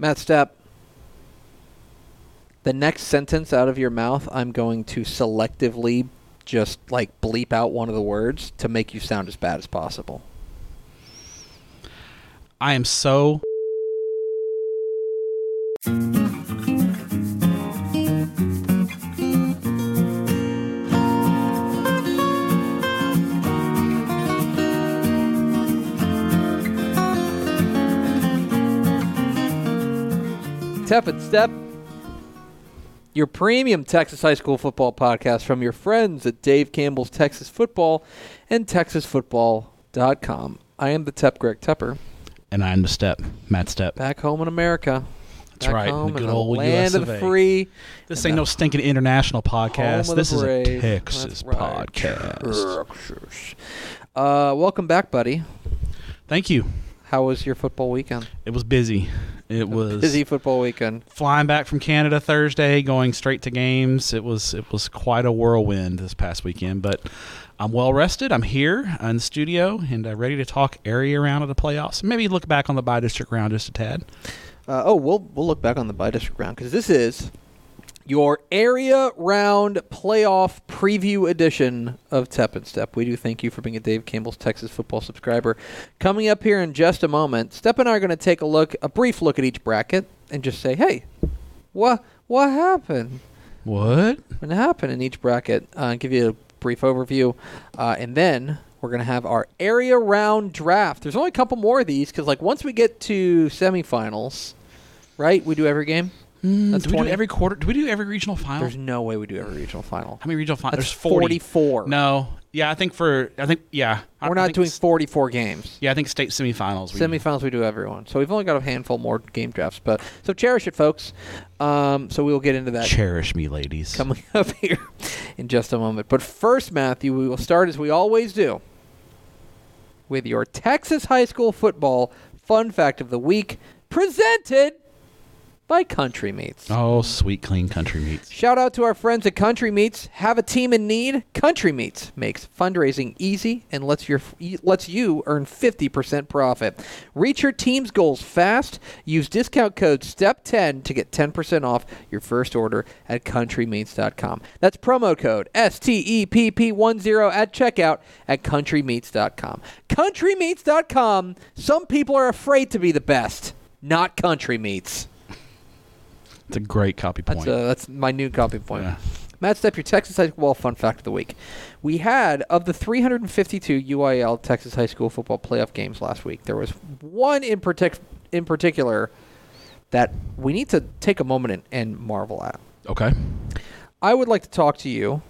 Matt Stepp, the next sentence out of your mouth, I'm going to selectively just like bleep out one of the words to make you sound as bad as possible. I am so Tep and Step, your premium Texas high school football podcast from your friends at Dave Campbell's Texas Football and TexasFootball.com. I am the Tep Greg Tepper, and I'm the step, Matt Stepp. back home in America. That's back right, home the in good the old land US of of the free. This ain't no stinking international podcast. This is a. Texas right. podcast. Texas. Uh, welcome back, buddy. Thank you. How was your football weekend? It was busy. It was Busy football weekend. flying back from Canada Thursday, going straight to games. It was it was quite a whirlwind this past weekend, but I'm well rested. I'm here in the studio and uh, ready to talk area round of the playoffs. Maybe look back on the by district round just a tad. Uh, oh, we'll we'll look back on the by district round because this is your area round playoff preview edition of Tep and Step. We do thank you for being a Dave Campbell's Texas football subscriber. Coming up here in just a moment, Step and I are going to take a look, a brief look at each bracket, and just say, hey, what what happened? What? What happened in each bracket? Uh, give you a brief overview, uh, and then we're gonna have our area round draft. There's only a couple more of these because, like, once we get to semifinals, right? We do every game. That's do we do every quarter? Do we do every regional final? There's no way we do every regional final. How many regional finals? There's 40. 44. No. Yeah, I think for I think yeah. We're I not think doing 44 games. Yeah, I think state semifinals. we- Semifinals we do everyone. So we've only got a handful more game drafts, but so cherish it, folks. Um, so we will get into that Cherish me, ladies. coming up here in just a moment. But first, Matthew, we will start as we always do with your Texas high school football fun fact of the week, presented by Country Meats. Oh, sweet, clean country meats. Shout out to our friends at Country Meats. Have a team in need? Country Meats makes fundraising easy and lets your lets you earn 50% profit. Reach your team's goals fast. Use discount code STEP10 to get 10% off your first order at countrymeats.com. That's promo code STEPP10 at checkout at countrymeats.com. Countrymeats.com. Some people are afraid to be the best, not Country Meats. It's a great copy point. That's, uh, that's my new copy point. Yeah. Matt Step, your Texas High School Fun Fact of the Week. We had, of the 352 UIL Texas High School football playoff games last week, there was one in, partic- in particular that we need to take a moment and, and marvel at. okay. I would like to talk to you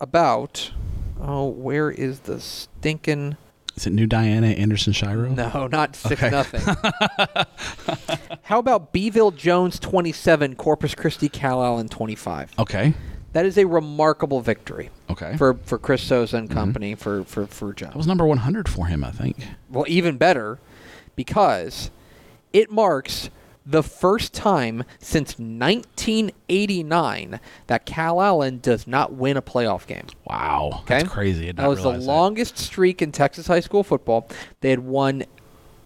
about, oh, where is the stinking. Is it New Diana Anderson Shiro? No, not 6 Okay. nothing. How about Beeville Jones 27, Corpus Christi Calallen 25? Okay. That is a remarkable victory. Okay. for for Chris Sosa and mm-hmm. company for for for John. that was number 100 for him, I think. Well, even better because it marks the first time since 1989 that Calallen does not win a playoff game. Wow. Okay, That's crazy. That was the realize longest streak in Texas high school football. They had won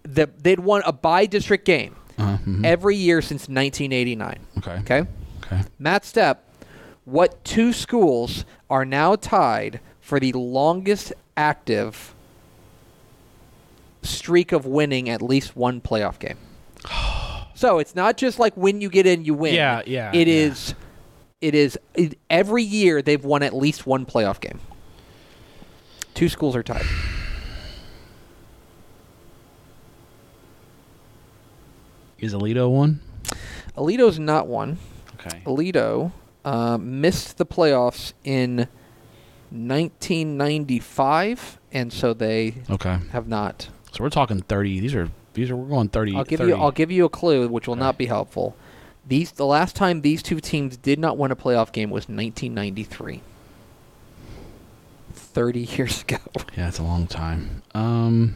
the they'd won a by district game Uh, mhm. every year since 1989. Okay. Okay. Okay. Matt Stepp, what two schools are now tied for the longest active streak of winning at least one playoff game? so it's not just like when you get in, you win. Yeah, yeah, It yeah. is. It is it, every year they've won at least one playoff game. Two schools are tied. Is Aledo one? Aledo's not one. Okay. Aledo uh, missed the playoffs in 1995, and so they Okay. have not. So we're talking 30. These are these are we're going 30. I'll give 30. you. I'll give you a clue, which will Okay. not be helpful. These the last time these two teams did not win a playoff game was 1993. 30 years ago. Yeah, it's a long time. Um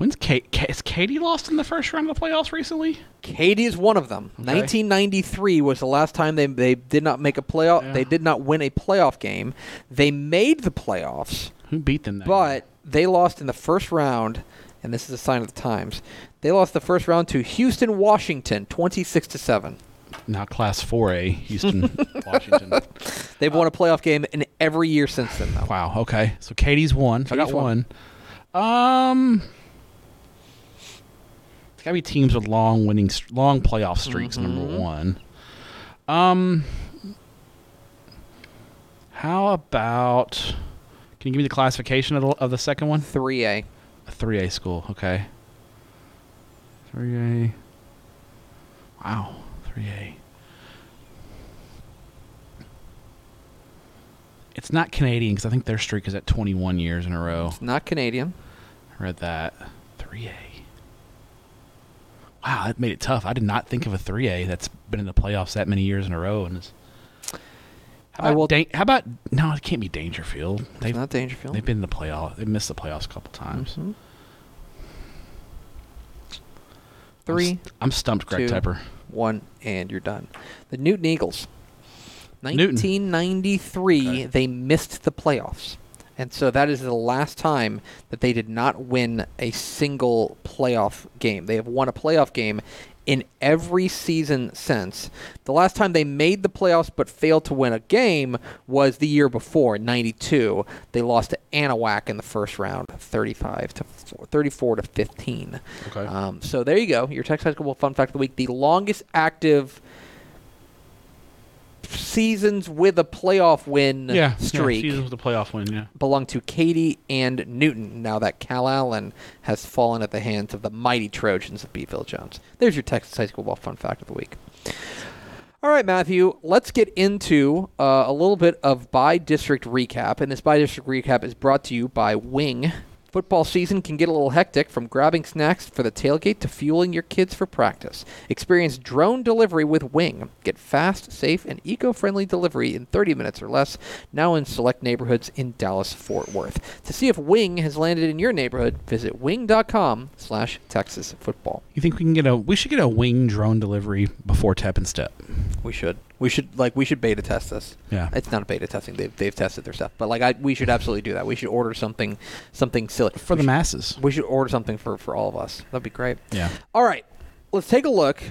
When's Kate? Has Katy lost in the first round of the playoffs recently? Katy is one of them. Okay. 1993 was the last time they they did not make a playoff. Yeah. They did not win a playoff game. They made the playoffs. Who beat them But they lost in the first round, and this is a sign of the times. They lost the first round to Houston, Washington, 26 to 7. Now Class 4A, Houston, Washington. They've won a playoff game in every year since then, though. Wow. Okay. So Katy's won. So I got Katy's won. one. Um, it's got to be teams with long winning, long playoff streaks. Number Mhm. one. Um, how about? Can you give me the classification of the, of the second one? 3A. A 3A school. Okay. 3A. Wow. 3A. It's not Canadian because I think their streak is at 21 years in a row. It's not Canadian. I read that. 3A. Wow, that made it tough. I did not think of a 3A that's been in the playoffs that many years in a row. And it's, how I about, will- Dan- how about no? It can't be Daingerfield. It's They've not Daingerfield. they've been in the playoff. They missed the playoffs a couple times. Mhm. I'm Three, st- I'm stumped, Greg two. Tepper. one, and you're done. The Newton Eagles. Newton. 1993, Okay. they missed the playoffs. And so that is the last time that they did not win a single playoff game. They have won a playoff game in every season since. The last time they made the playoffs but failed to win a game was the year before, 92. They lost to Anahuac in the first round, 35 to 4, 34 to 15. Okay. Um, so there you go. Your Texas High School Fun Fact of the Week. The longest active seasons with a playoff win yeah, streak Yeah, seasons with a playoff win. Yeah. belong to Katy and Newton. Now that Calallen has fallen at the hands of the mighty Trojans of Beeville Jones. There's your Texas High School Ball Fun Fact of the Week. All right, Matthew, let's get into uh, a little bit of by district recap. And this by district recap is brought to you by Wing. Football season can get a little hectic from grabbing snacks for the tailgate to fueling your kids for practice. Experience drone delivery with Wing. Get fast, safe, and eco friendly delivery in 30 minutes or less, now in select neighborhoods in Dallas Fort Worth. To see if Wing has landed in your neighborhood, visit wing.com slash Texas football. You think we can get a? We should get a wing drone delivery before Tep and Step. We should. We should like we should beta test this. Yeah. It's not a beta testing. They've, they've tested their stuff, but like I, we should absolutely do that. We should order something, something silly For the we masses. We should order something for for all of us. That'd be great. Yeah. All right, let's take a look.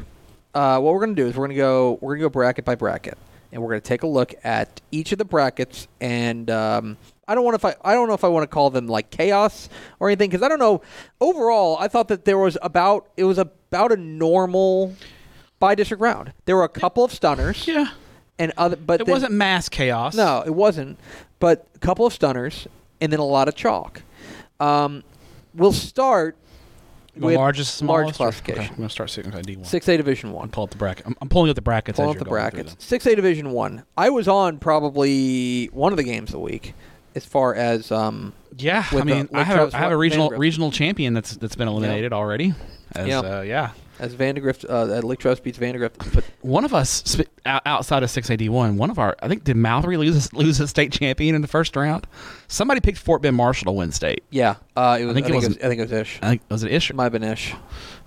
Uh, what we're gonna do is we're gonna go we're gonna go bracket by bracket, and we're gonna take a look at each of the brackets. And um, I don't want if I I don't know if I want to call them like chaos or anything because I don't know. Overall, I thought that there was about it was about a normal by district round. There were a couple of stunners Yeah. and other, but It then- wasn't mass chaos. no, it wasn't. But a couple of stunners and then a lot of chalk. Um, we'll start The with largest, large smallest. or- classification. Okay, I'm gonna start sitting D one. Six A Division One. Pull up the bracket. I'm, I'm pulling up the brackets. Pull as up you're the going brackets. Six A Division One. I was on probably one of the games of the week, as far as um. Yeah, I with the- mean, I have Travis a, I have a regional Vandegrift. regional champion that's that's been eliminated already. As, Yeah. uh, yeah. As Vandegrift, uh, at Lake Travis beats Vandegrift. But One of us sp- outside of 681, one. One of our, I think, did Mallory lose lose a state champion in the first round? Somebody picked Fort Bend Marshall to win state. yeah, uh, it was. I think think, it was- I think it was Ish. I think was it Ish? Might have been Ish.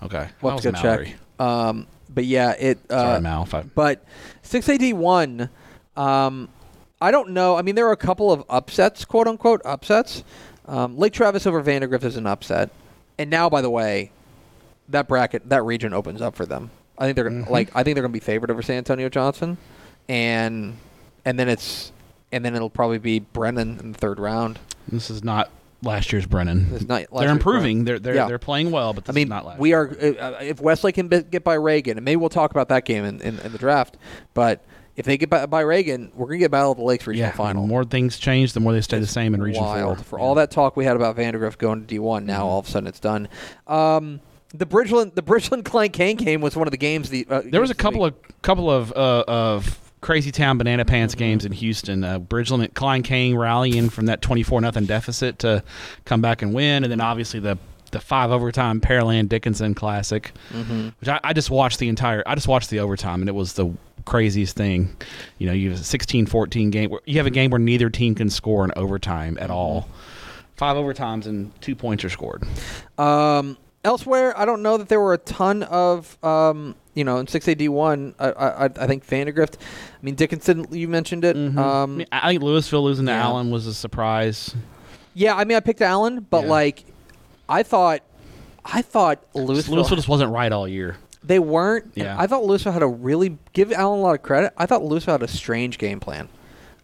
Okay, We'll have to was go Mallory. check. Um, but yeah, it. Uh, Sorry, Mal. I, But 6AD1, um, I don't know. I mean, there are a couple of upsets, quote unquote upsets. Um, Lake Travis over Vandegrift is an upset. And now, by the way, that bracket, that region opens up for them. I think they're gonna, Mhm. like. I think they're going to be favored over San Antonio Johnson, and and then it's and then it'll probably be Brennan in the third round. this is not last year's Brennan. It's last they're improving. Brennan. They're they're Yeah. they're playing well, but I mean, is not last. we year. are. Uh, if Westlake can get by Reagan, and maybe we'll talk about that game in, in, in the draft. But if they get by, by Reagan, we're gonna get Battle of the Lakes regional yeah. final. The more things change, the more they stay the same in Region wild. Four. For Yeah. all that talk we had about Vandegrift going to D1, now Mhm. all of a sudden it's done. Um, the Bridgeland, the Bridgeland Klein Cain game was one of the games. The uh, There was a couple of couple of uh, of crazy town banana pants games in Houston. Uh, Bridgeland and Klein Cain rallying from that twenty four nothing deficit to come back and win, and then obviously the the five overtime Pearland Dickinson Classic, hmm which I, I just watched the entire. I just watched the overtime, and it was the craziest thing. You know, you have a 16-14 game. Where, you have a game where neither team can score in overtime at all. Five overtimes and two points are scored. Um, elsewhere, I don't know that there were a ton of. Um, you know, in six AD one, I, I I think Vandegrift. I mean Dickinson, you mentioned it. Mhm. I, Um, mean, I think Lewisville losing to. Allen was a surprise. Yeah, I mean, I picked Allen, but Yeah. like, I thought, I thought Lewisville, Lewisville just wasn't right all year. they weren't. Yeah. I thought Lewisville had a really give Allen a lot of credit. I thought Lewisville had a strange game plan.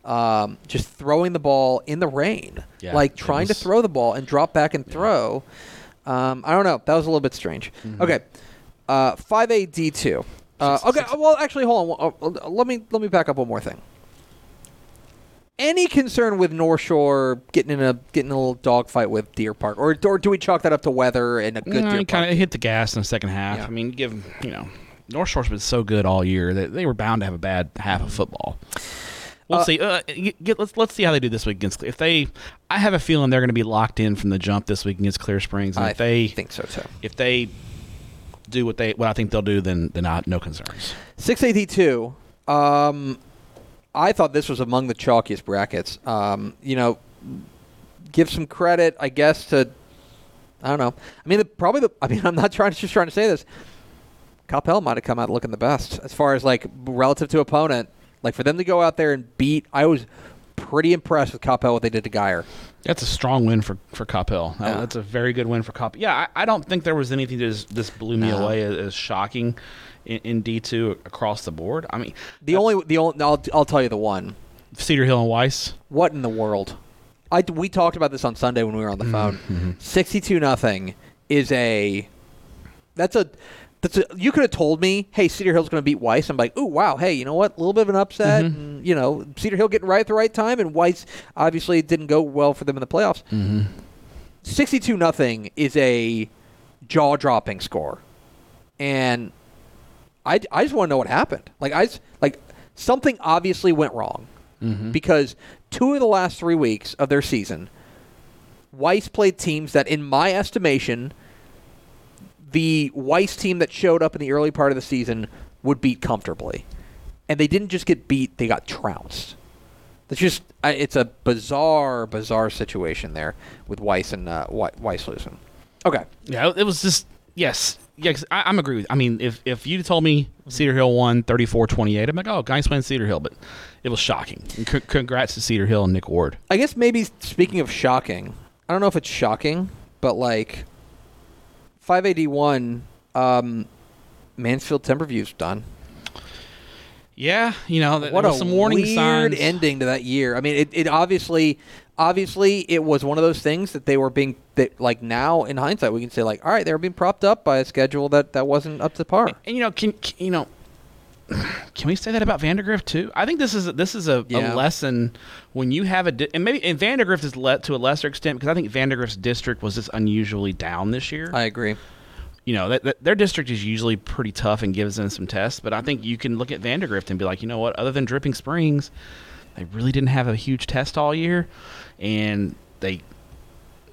Um, just throwing the ball in the rain, Yeah, like trying to throw the ball and drop back and throw. Um, I don't know. That was a little bit strange. Mm-hmm. Okay, uh, five A D two. Uh, okay, well, actually, hold on. Uh, uh, Let me let me back up one more thing. Any concern with North Shore getting in a getting in a little dogfight with Deer Park, or or do we chalk that up to weather and a good No, Deer he kind of hit the gas in the second half. Yeah. I mean, give you know, North Shore's been so good all year that they were bound to have a bad half of football. We'll Uh, see. Uh, get, let's let's see how they do this week against. If they, I have a feeling they're going to be locked in from the jump this week against Clear Springs. And I if they think so too. if they do what they what I think they'll do, then then I, no concerns. Six eighty two. Um, I thought this was among the chalkiest brackets. Um, you know, give some credit, I guess, to I don't know. I mean, the, probably the. I mean, I'm not trying just trying to say this. Coppell might have come out looking the best as far as like relative to opponent. Like for them to go out there and beat, I was pretty impressed with Coppell what they did to Guyer. That's a strong win for for Coppell. Uh, yeah. That's a very good win for Coppell. Yeah, I, I don't think there was anything that this blew me No. away as, as shocking in, in D two across the board. I mean, The only, the only, I'll, I'll tell you the one. Cedar Hill and Weiss. What in the world? I we talked about this on Sunday when we were on the mm-hmm, phone. Mm-hmm. Sixty-two nothing is a that's a that's a you could have told me, hey, Cedar Hill's going to beat Weiss. I'm like, oh wow, hey, you know what? A little bit of an upset. Mm-hmm. And, you know, Cedar Hill getting right at the right time, and Weiss obviously didn't go well for them in the playoffs. Mm-hmm. Sixty-two nothing is a jaw-dropping score, and I, I just want to know what happened. Like I like something obviously went wrong mm-hmm. because two of the last three weeks of their season, Weiss played teams that, in my estimation, the Weiss team that showed up in the early part of the season would beat comfortably, and they didn't just get beat; they got trounced. It's just it's a bizarre, bizarre situation there with Weiss and uh, Wei- Weiss losing. Okay, Yeah, it was just yes. Yeah, 'cause I, I'm agree with. I mean, if if you told me Cedar Hill won 34-28, I'm like, oh, guys win Cedar Hill, but it was shocking. And c- congrats to Cedar Hill and Nick Ward. I guess maybe speaking of shocking, I don't know if it's shocking, but like 581 um Mansfield Timberview's done. Yeah, you know, th- What a some warning weird signs. ending to that year. I mean, it, it obviously obviously it was one of those things that they were being that like now in hindsight we can say like all right, they were being propped up by a schedule that that wasn't up to par. And you know, can, can you know? Can we say that about Vandegrift too? I think this is this is a, Yeah. a lesson when you have a di- and maybe and Vandegrift is let to a lesser extent because I think Vandegrift's district was just unusually down this year. I agree. you know, that, that their district is usually pretty tough and gives them some tests. But I think you can look at Vandegrift and be like, you know what? Other than Dripping Springs, they really didn't have a huge test all year, and they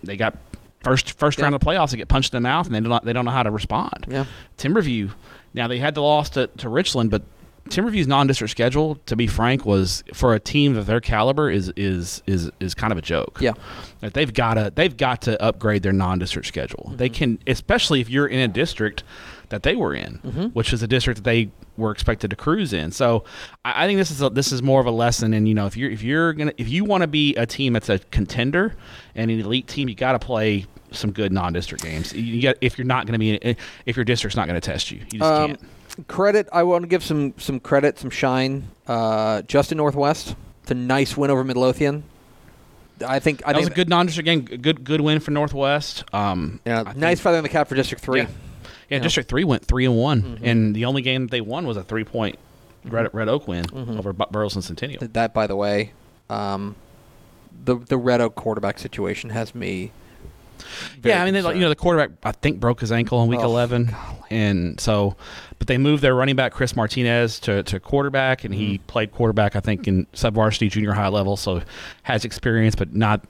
they got first first Yeah. round of playoffs to get punched in the mouth, and they don't they don't know how to respond. Yeah. Timberview, now they had the loss to, to Richland, but Timberview's non-district schedule, to be frank, was for a team of their caliber is is is is kind of a joke. Yeah. That they've got to they've got to upgrade their non-district schedule. They mm-hmm. can, especially if you're in a district that they were in, mm-hmm. which is a district that they were expected to cruise in. So I, I think this is a, this is more of a lesson. And you know, if you're if you're gonna if you want to be a team that's a contender and an elite team, you got to play some good non-district games. You got if you're not going to be if your district's not going to test you, you just Um, can't. credit I want to give some some credit, some shine. Uh, Justin Northwest, it's a nice win over Midlothian. I think I That was a good non-district game. Good good win for Northwest. Um, Yeah, I nice feather in the cap for District Three. Yeah. Yeah. District Three went three and one, Mm-hmm. and the only game that they won was a three point Red, Red Oak win Mm-hmm. over Bu- Burleson Centennial. That, by the way, um, the the Red Oak quarterback situation has me. Yeah, I mean, they, like, you know, the quarterback I think broke his ankle in week Oh, eleven, golly. and so, but they moved their running back Chris Martinez to, to quarterback, and he Mm-hmm. played quarterback I think in sub varsity junior high level, so has experience, but not.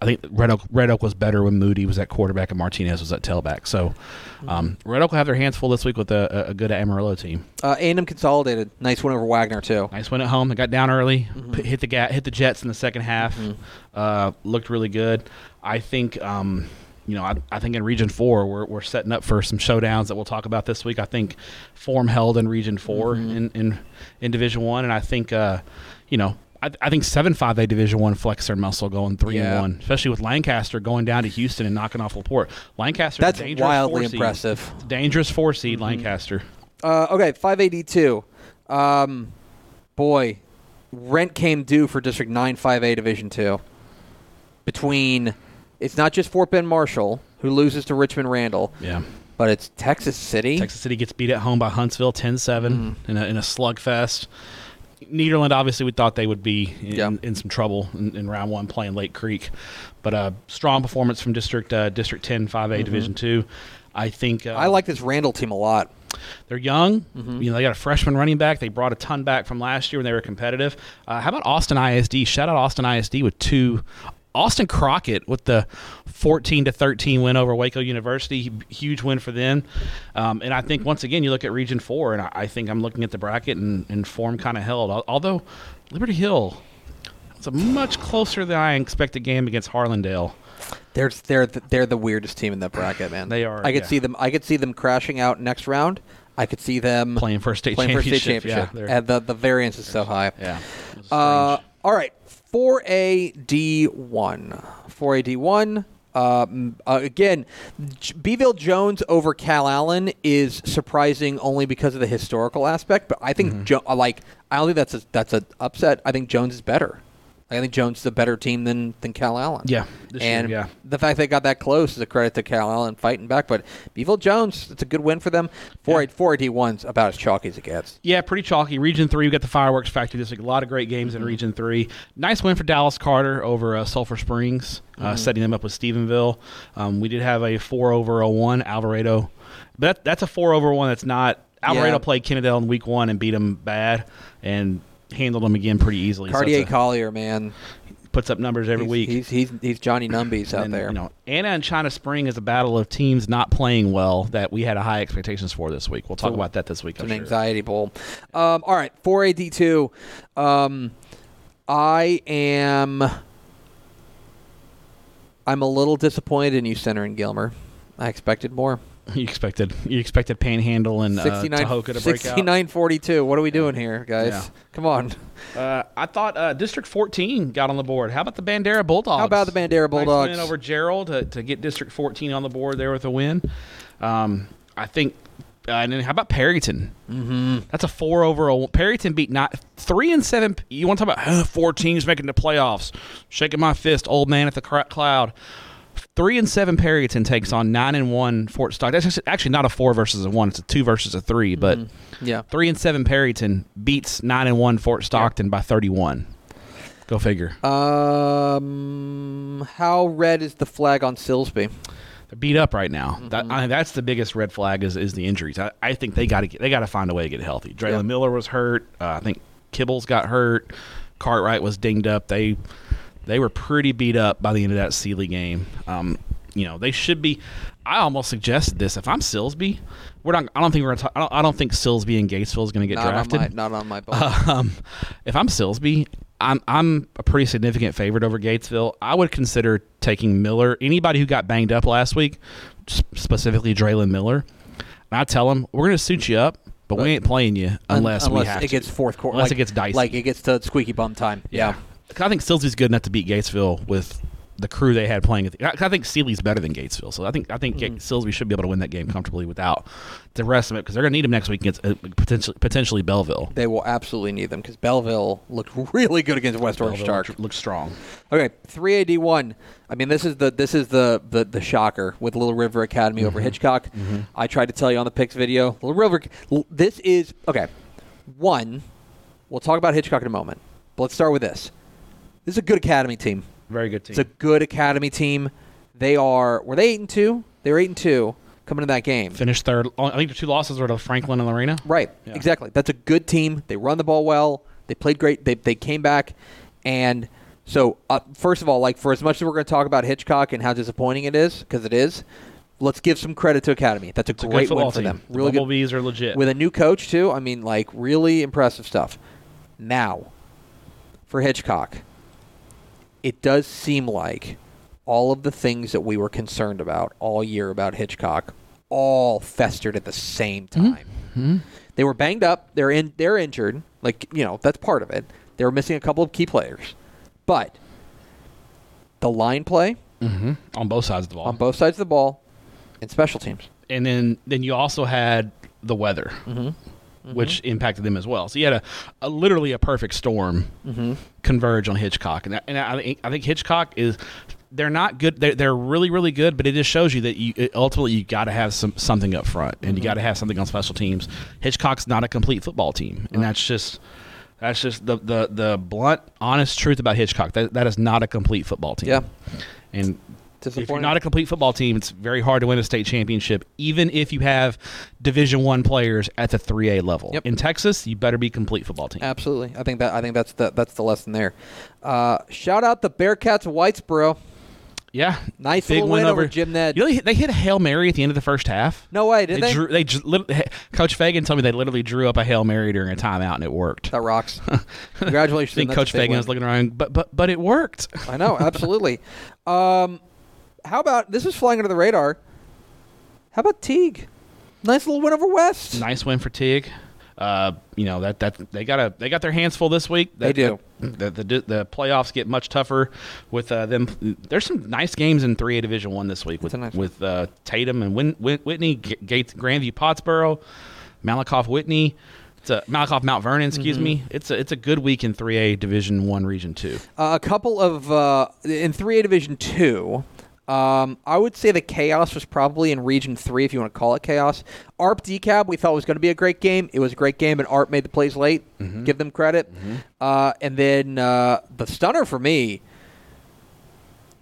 I think Red Oak Red Oak was better when Moody was at quarterback and Martinez was at tailback. So, um, Mm-hmm. Red Oak will have their hands full this week with a, a- good Amarillo team. uh, A&M Consolidated, nice win over Wagner too. Nice win at home. They got down early, Mm-hmm. hit the ga- hit the Jets in the second half. Uh, looked really good. I think, um, you know, I, I think in Region Four we're, we're setting up for some showdowns that we'll talk about this week. I think form held in Region 4 Mm-hmm. in, in in Division One, and I think, uh, you know, I, I think seven five A Division One flex their muscle going three Yeah. and one, especially with Lancaster going down to Houston and knocking off Laporte. Lancaster, That's a dangerous wildly impressive. Dangerous four seed Mm-hmm. Lancaster. Uh, okay, 582. Um, boy, rent came due for District 9 5A Division 2. Between, it's not just Fort Bend Marshall, who loses to Richmond Randall, Yeah. but it's Texas City. Texas City gets beat at home by Huntsville 10-7 Mm-hmm. in, a, in a slugfest. Nederland, obviously, we thought they would be in, Yeah. in some trouble in, in round one playing Lake Creek, but a strong performance from District uh, District 10 5A Division Two. I think uh, Mm-hmm. I like this Randall team a lot. They're young. Mm-hmm. You know, they got a freshman running back. They brought a ton back from last year when they were competitive. Uh, how about Austin ISD? Shout out Austin ISD with two. Austin Crockett with the 14 to 13 win over Waco University, huge win for them. Um, and I think once again you look at Region Four, and I, I think I'm looking at the bracket and, and form kind of held. Although Liberty Hill, it's a much closer than I expected game against Harlandale. They're they're the, they're the weirdest team in that bracket, man. They are, I could yeah. see them. I could see them crashing out next round. I could see them Playing for a state playing for a state championship. championship. Yeah, and the the variance is so high. yeah. Uh, all right, 4AD1. 4AD1. Uh, uh, again, J- Beeville Jones over Calallen is surprising only because of the historical aspect. But I think, Mm-hmm. jo- uh, like, I don't think that's a, that's an upset. I think Jones is better. I think Jones is a better team than, than Calallen. Yeah, this year, and yeah. the fact they got that close is a credit to Calallen fighting back. But Beeville Jones, it's a good win for them. 4 4AD1's about as chalky as it gets. Yeah, pretty chalky. Region three, we got the fireworks factory district. A lot of great games in Region three. Nice win for Dallas Carter over uh, Sulphur Springs, uh, setting them up with Stephenville. Um, we did have a four over a one Alvarado, but that, that's a four over one. That's not Alvarado Yeah. played Kennedale in week one and beat them bad and handled them again pretty easily. So Cartier it's a- Collier, man. puts up numbers every he's, week. He's, he's, he's Johnny Numbies out and, there. You know, Anna and China Spring is a battle of teams not playing well that we had high expectations for this week. We'll talk So- about that this week. It's I'm an sure. anxiety bowl. Um, all right, 4AD2. Um, I am. I'm a little disappointed in you, Center and Gilmer. I expected more. You expected you expected Panhandle and uh, 69, Tahoka to break 69 42. What are we doing here, guys? Yeah. Come on. Uh, I thought uh, District 14 got on the board. How about the Bandera Bulldogs? How about the Bandera Nice Bulldogs? win over Gerald to, to get District 14 on the board there with a win. Um, I think. Uh, and then how about Perryton? Mm-hmm. That's a four over a Perryton beat not three and seven. You want to talk about huh, four teams making the playoffs? Shaking my fist, old man at the cr- cloud. Three and seven Perryton takes on nine and one Fort Stock. That's just- actually not a four versus a one. It's a two versus a three. But Yeah. three and seven Perryton beats nine and one Fort Stockton by thirty one. Go figure. Um, how red is the flag on Silsbee? They're beat up right now. That, Mm-hmm. I, that's the biggest red flag is, is the injuries. I, I think they got to they got to find a way to get healthy. Draylon Yeah. Miller was hurt. Uh, I think Kibbles got hurt. Cartwright was dinged up. They they were pretty beat up by the end of that Sealy game. Um, you know they should be. I almost suggested this. If I'm Silsbee, we're not. I don't think we're gonna. Talk, I, don't, I don't think Silsbee and Gatesville is going to get Not drafted. on my not on my boat. Um, if I'm Silsbee, I'm I'm a pretty significant favorite over Gatesville. I would consider taking Miller. Anybody who got banged up last week, specifically Draylon Miller, and I tell him we're going to suit you up, but we ain't playing you unless, unless we have it to. gets fourth quarter. Unless like, it gets dicey. Like it gets to squeaky bum time. Yeah. 'Cause I think Silsbee's good enough to beat Gatesville with the crew they had playing. At the, I I think Sealy's better than Gatesville, so I think I think Mm-hmm. Silsbee should be able to win that game comfortably without the rest of it because they're going to need him next week against uh, potentially potentially Bellville. They will absolutely need them because Bellville looked really good against West Orange Bellville Stark. looks, looks strong. Okay, three eighty one. I mean, this is the this is the the, the shocker with Little River Academy over Hitchcock. I tried to tell you on the picks video. Little River. This is okay. One, we'll talk about Hitchcock in a moment. But let's start with this. This is a good academy team. Very good team. It's a good academy team. They are. Were they eight and two? They were eight and two coming to that game. Finished third. I think the two losses were to Franklin and Lorena. Right. Yeah. Exactly. That's a good team. They run the ball well. They played great. They they came back, and so uh, first of all, like for as much as we're going to talk about Hitchcock and how disappointing it is, because it is, let's give some credit to Academy. That's a It's great good win for team. them. The Really good are legit. with a new coach too. I mean, like really impressive stuff. Now, for Hitchcock, it does seem like all of the things that we were concerned about all year about Hitchcock all festered at the same time. They were banged up. They're in. They're injured. Like you know, that's part of it. They were missing a couple of key players, but the line play Mm-hmm. On both sides of the ball. on both sides of the ball and special teams. and then then you also had the weather, Mm-hmm. Which impacted them as well. So you had a, a literally a perfect storm Mm-hmm. converge on Hitchcock, and, that, and I think I think Hitchcock is. They're not good. They're, they're really, really good, but it just shows you that you it- ultimately you got to have some something up front, and Mm-hmm. you got to have something on special teams. Hitchcock's not a complete football team, and that's just that's just the, the the blunt, honest truth about Hitchcock. That that is not a complete football team. Yeah. and if you're not a complete football team, it's very hard to win a state championship, even if you have Division One players at the 3A level. Yep. In Texas, you better be a complete football team. Absolutely. I think that I think that's the that's the lesson there. Uh, shout out the Bearcats Whitesboro. Yeah, Nice big win win over over Jim Ned. You know, they, they hit a hail mary at the end of the first half. No way, did they? Drew, they Coach Fagan told me they literally drew up a hail mary during a timeout and it worked. That rocks. I Congratulations. think Coach Fagan win. was looking around, but but but it worked. I know, absolutely. um, how about this is flying under the radar? How about Teague? Nice little win over West. nice win for Teague. Uh, you know that that they got a they got their hands full this week. They That- do. The, the the playoffs get much tougher with uh, them. There's some nice games in 3A Division One this week with nice with uh, Tatum and Win, Win, Whitney, G- Gates, Grandview, Pottsboro, Malakoff, Whitney. It's a Malakoff, Mount Vernon. Excuse Mm-hmm. me. It's a it's a good week in 3A Division One, Region Two. Uh, a couple of uh, in 3A Division Two. Um, I would say the chaos was probably in Region Three, if you want to call it chaos. ARP DeKalb, we thought was going to be a great game. It was a great game, and ARP made the plays late. Give them credit. Uh, and then uh, the stunner for me.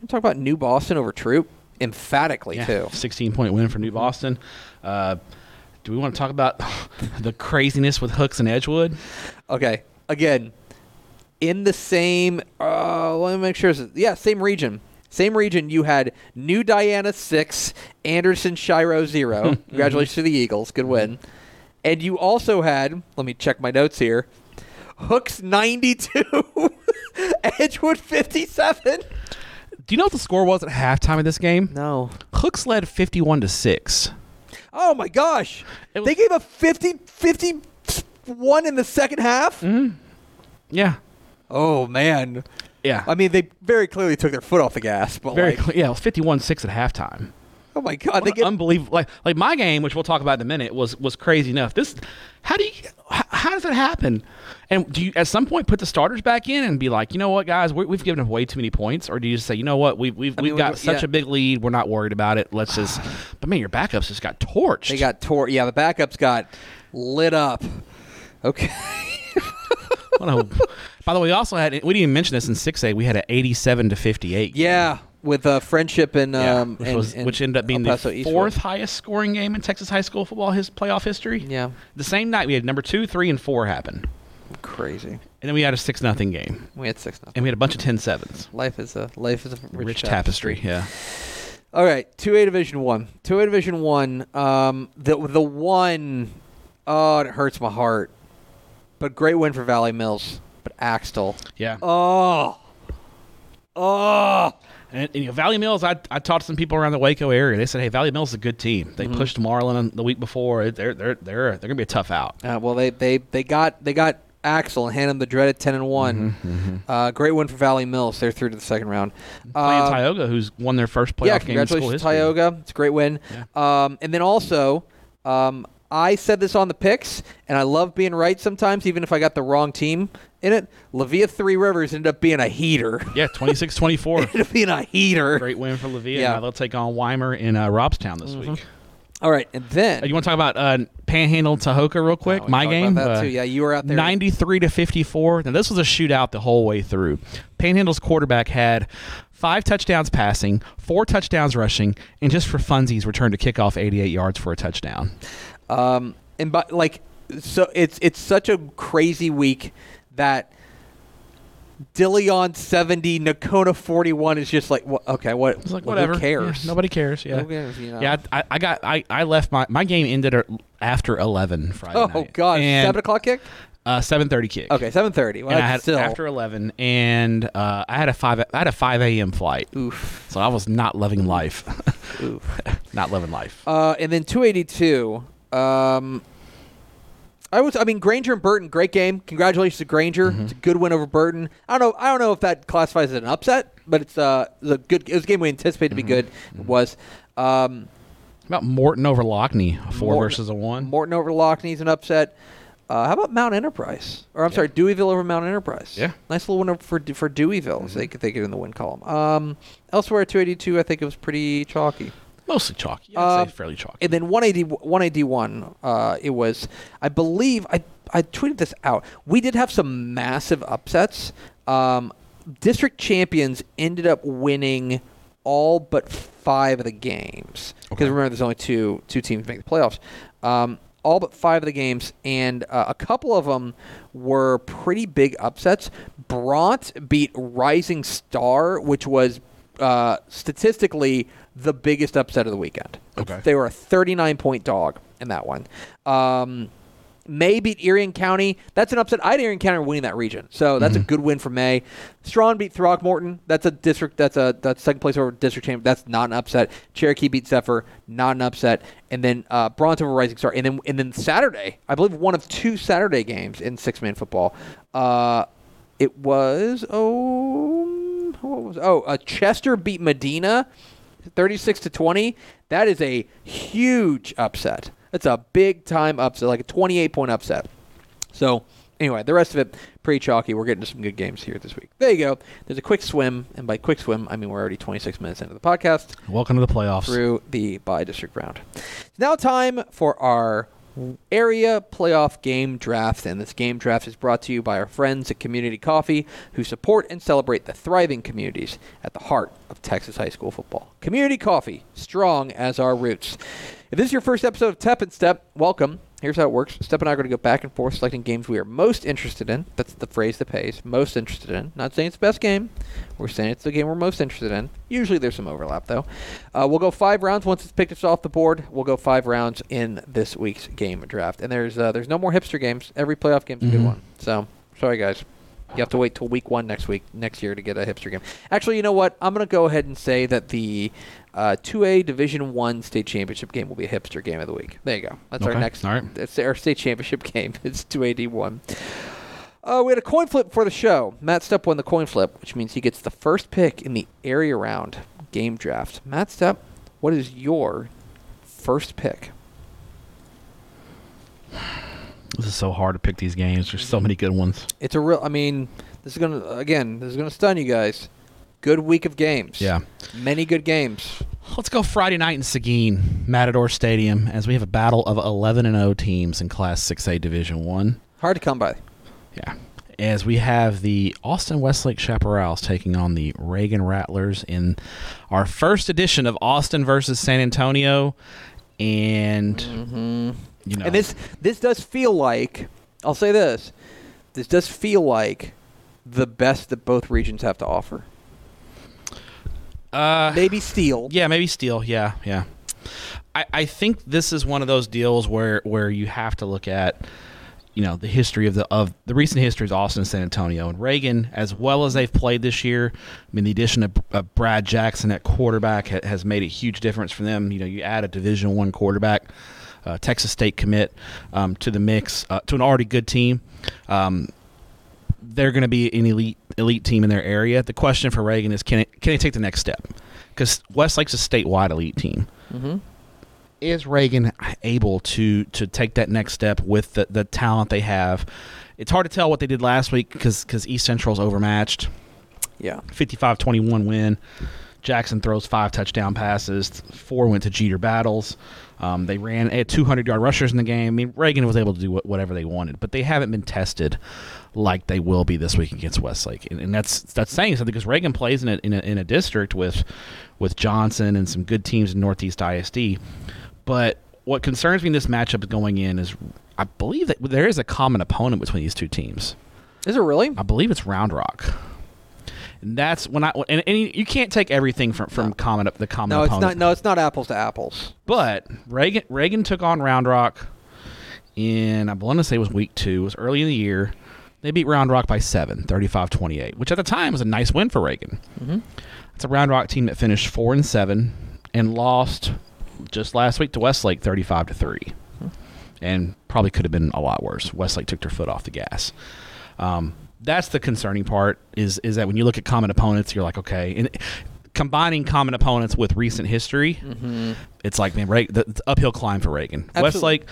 I'm talking about New Boston over Troup emphatically Yeah, too. 16 point win for New Boston. Uh, do we want to talk about the craziness with Hooks and Edgewood? Okay, again, in the same. Uh, let me make sure. Is, yeah, same region. Same region. You had New Diana six, Anderson Shiro zero. Congratulations to the Eagles. Good win. And you also had. Let me check my notes here. Hooks ninety two, Edgewood fifty seven. Do you know what the score was at halftime of this game? No. Hooks led 51 to 6. Oh my gosh! Was- they gave a 50, 51 in the second half. Mm-hmm. Yeah. Oh man! Yeah. I mean, they very clearly took their foot off the gas. But Very like, cl- yeah, it was 51 6 at halftime. oh my god, they get unbelievable. Like like my game, which we'll talk about in a minute, was was crazy enough. This how do you how, how does it happen? And do you at some point put the starters back in and be like, you know what, guys, we, we've given up way too many points, or do you just say, you know what, we've we've, we've mean, got we- such yeah. a big lead, we're not worried about it. Let's just. but man, your backups just got torched. They got tore. Yeah, the backups got lit up. Okay. A- by the way, we also had we didn't even mention this in six A. We had an eighty-seven to fifty-eight. game. yeah, with uh, Frenship and Yeah, um, which, and- was, and which ended up being the Eastwood. fourth highest scoring game in Texas high school football his playoff history. Yeah, The same night we had number two, three, and four happen, crazy. and then we had a six nothing game, We had six nothing. and we had a bunch of 10-7s. Life is a life is a rich, Rich, tapestry. Yeah. All right, two A Division One. Two A Division One. Um, the the one, oh, it hurts my heart. But great win for Valley Mills. But Axtell. Yeah. Oh. Oh. And, and, you know, Valley Mills, I, I talked to some people around the Waco area. They said, "Hey, Valley Mills is a good team. They pushed Marlin the week before. They're they're they're they're gonna be a tough out." Uh, well, they, they they got they got Axtell and handed them the dreaded ten and one. Mm-hmm, Uh, great win for Valley Mills. They're through to the second round. Playing Uh, Tioga, who's won their first playoff yeah, game in school history. Tioga. It's a great win. Um, and then also, um, I said this on the picks, and I love being right sometimes, even if I got the wrong team in it. Lavia Three Rivers ended up being a heater. Yeah, 26-24. ended up being a heater. Great win for Levia. Yeah. Now they'll take on Weimar in uh, Robstown this week. All right, and then Uh, you want to talk about uh, Panhandle Tahoka real quick? Oh, My game, about that Uh, too. Yeah, you were out there. 93 to 54. Now this was a shootout the whole way through. Panhandle's quarterback had five touchdowns passing, four touchdowns rushing, and just for funsies returned a kickoff 88 yards for a touchdown. Um, and but like, so it's it's such a crazy week that Dillion seventy, Nocona forty one is just like, wha- okay, what? It's like whatever. Who cares? Yeah, nobody cares. Yeah. Cares, you know? Yeah, I, I got I, I left my my game ended after 11 Friday Oh night. God, and, seven o'clock kick. uh 7:30 kick. Okay, seven thirty. Well, and I had still. after 11 and uh, I had a 5 I had a 5 a.m. flight. Oof. So I was not loving life. Oof. not loving life. Uh, and then 282. Um, I was. I mean, Granger and Burton, great game. Congratulations to Granger. Mm-hmm. It's a good win over Burton. I don't know. I don't know if that classifies as an upset, but it's uh, it was a good. It was a game we anticipated Mm-hmm. to be good. It was. Um, about Morton over Lockney, a four Morton- versus a one. Morton over Lockney is an upset. Uh, how about Mount Enterprise? Or I'm sorry, Deweyville over Mount Enterprise. Yeah. nice little win for for Deweyville. So they could they get in the win column. Um, elsewhere, 282. I think it was pretty chalky. Mostly chalky. I'd Um, say fairly chalky. And then 180, 181, uh, it was, I believe, I, I tweeted this out. We did have some massive upsets. Um, district champions ended up winning all but five of the games. Because Okay. remember, there's only two two teams make the playoffs. Um, all but five of the games, and uh, a couple of them were pretty big upsets. Bronte beat Rising Star, which was uh, statistically the biggest upset of the weekend. Okay. They were a 39 point dog in that one. Um, May beat Irion County. That's an upset. I had Irion County winning that region, so that's a good win for May. Strawn beat Throckmorton. That's a district. That's a that's second place over district champion. That's not an upset. Cherokee beat Zephyr. Not an upset. And then uh, Bronte over Rising Star. And then and then Saturday, I believe one of two Saturday games in six man football. Uh, it was oh what was oh uh, Chester beat Medina. 36 to 20 that is a huge upset that's a big time upset like a 28 point upset so anyway the rest of it pretty chalky we're getting to some good games here this week there you go there's a quick swim and by quick swim i mean we're already 26 minutes into the podcast Welcome to the playoffs. through the by district round. It's now time for our area playoff game draft, and this game draft is brought to you by our friends at Community Coffee, who support and celebrate the thriving communities at the heart of Texas high school football. Community Coffee, strong as our roots. If this is your first episode of Tep and Step, welcome. Here's how it works. Step and I are going to go back and forth selecting games we are most interested in. That's the phrase that pays. Most interested in. Not saying it's the best game. We're saying it's the game we're most interested in. Usually there's some overlap, though. Uh, we'll go five rounds. Once it's picked us off the board, we'll go five rounds in this week's game draft. And there's uh, there's no more hipster games. Every playoff game's a good Mhm. one. So, sorry, guys. You have to wait till week one next week, next year, to get a hipster game. Actually, you know what? I'm going to go ahead and say that the uh, 2A Division One state championship game will be a hipster game of the week. There you go. That's our next. All right. That's our state championship game. It's 2A D1. Uh, we had a coin flip for the show. Matt Stepp won the coin flip, which means he gets the first pick in the area round game draft. Matt Stepp, what is your first pick? This is so hard to pick these games. There's so many good ones. It's a real. I mean, this is gonna again. This is gonna stun you guys. Good week of games. Yeah. Many good games. Let's go Friday night in Seguin, Matador Stadium, as we have a battle of 11 and 0 teams in Class 6A Division 1. Hard to come by. Yeah. As we have the Austin Westlake Chaparrals taking on the Reagan Rattlers in our first edition of Austin versus San Antonio. And, you know. Mm-hmm. And this this does feel like I'll say this. This does feel like the best that both regions have to offer. Uh, Maybe Steele. Yeah, maybe Steele. Yeah, yeah. I, I think this is one of those deals where where you have to look at, you know, the history of the of the recent history of Austin and San Antonio and Reagan, as well as they've played this year. I mean, the addition of, of Brad Jackson at quarterback ha, has made a huge difference for them. You know, you add a Division One quarterback. Uh, Texas State commit um, to the mix uh, to an already good team. Um, they're going to be an elite elite team in their area. The question for Reagan is can it, can they take the next step? Because Westlake's a statewide elite team. Mm-hmm. Is Reagan able to to take that next step with the, the talent they have? It's hard to tell what they did last week because because East Central's overmatched. Yeah. 55-21 win. Jackson throws five touchdown passes. Four went to Jeter Battles. Um, they ran had 200 yard rushers in the game. I mean, Reagan was able to do whatever they wanted, but they haven't been tested like they will be this week against Westlake, and, and that's that's saying something because Reagan plays in a, in a in a district with with Johnson and some good teams in Northeast ISD. But what concerns me in this matchup going in is I believe that there is a common opponent between these two teams. Is it really? I believe it's Round Rock. And that's when I and, and you can't take everything from from No. common the common No, it's opponent. not. No, it's not apples to apples. But Reagan Reagan took on Round Rock in I want to say it was week two. It was early in the year. They beat Round Rock by seven, 35-28, which at the time was a nice win for Reagan. Mm-hmm. It's a Round Rock team that finished four and seven and lost just last week to Westlake thirty-five to three. And probably could have been a lot worse. Westlake took their foot off the gas. Um, that's the concerning part. Is is that when you look at common opponents, you're like, okay, and combining common opponents with recent history, it's like man, Reagan, the, the uphill climb for Reagan. Absolutely. Westlake,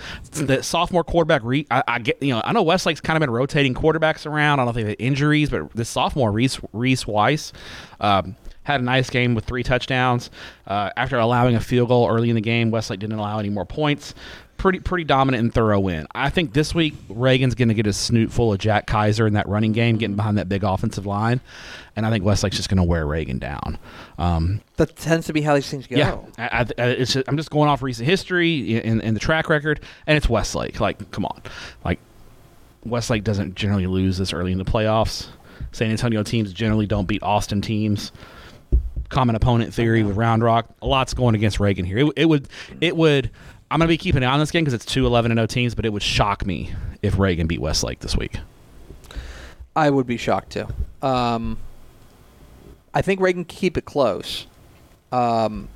the sophomore quarterback. Re, I, I get you know I know Westlake's kind of been rotating quarterbacks around. I don't think they had injuries, but the sophomore Reese Reese Weiss. Um, had a nice game with three touchdowns. Uh, after allowing a field goal early in the game, Westlake didn't allow any more points. Pretty pretty dominant and thorough win. I think this week Reagan's going to get his snoot full of Jack Kaiser in that running game, getting behind that big offensive line, and I think Westlake's just going to wear Reagan down. Um, That tends to be how these things go. yeah, I, I, just, I'm just going off recent history and, and the track record, and it's Westlake. Like, come on, like Westlake doesn't generally lose this early in the playoffs. San Antonio teams generally don't beat Austin teams. Common opponent theory with Round Rock. A lot's going against Reagan here. It, it would, it would. I'm gonna be keeping eye on this game because it's two 11 and 0 teams, but it would shock me if Reagan beat Westlake this week. I would be shocked too. Um, I think Reagan can keep it close. Um,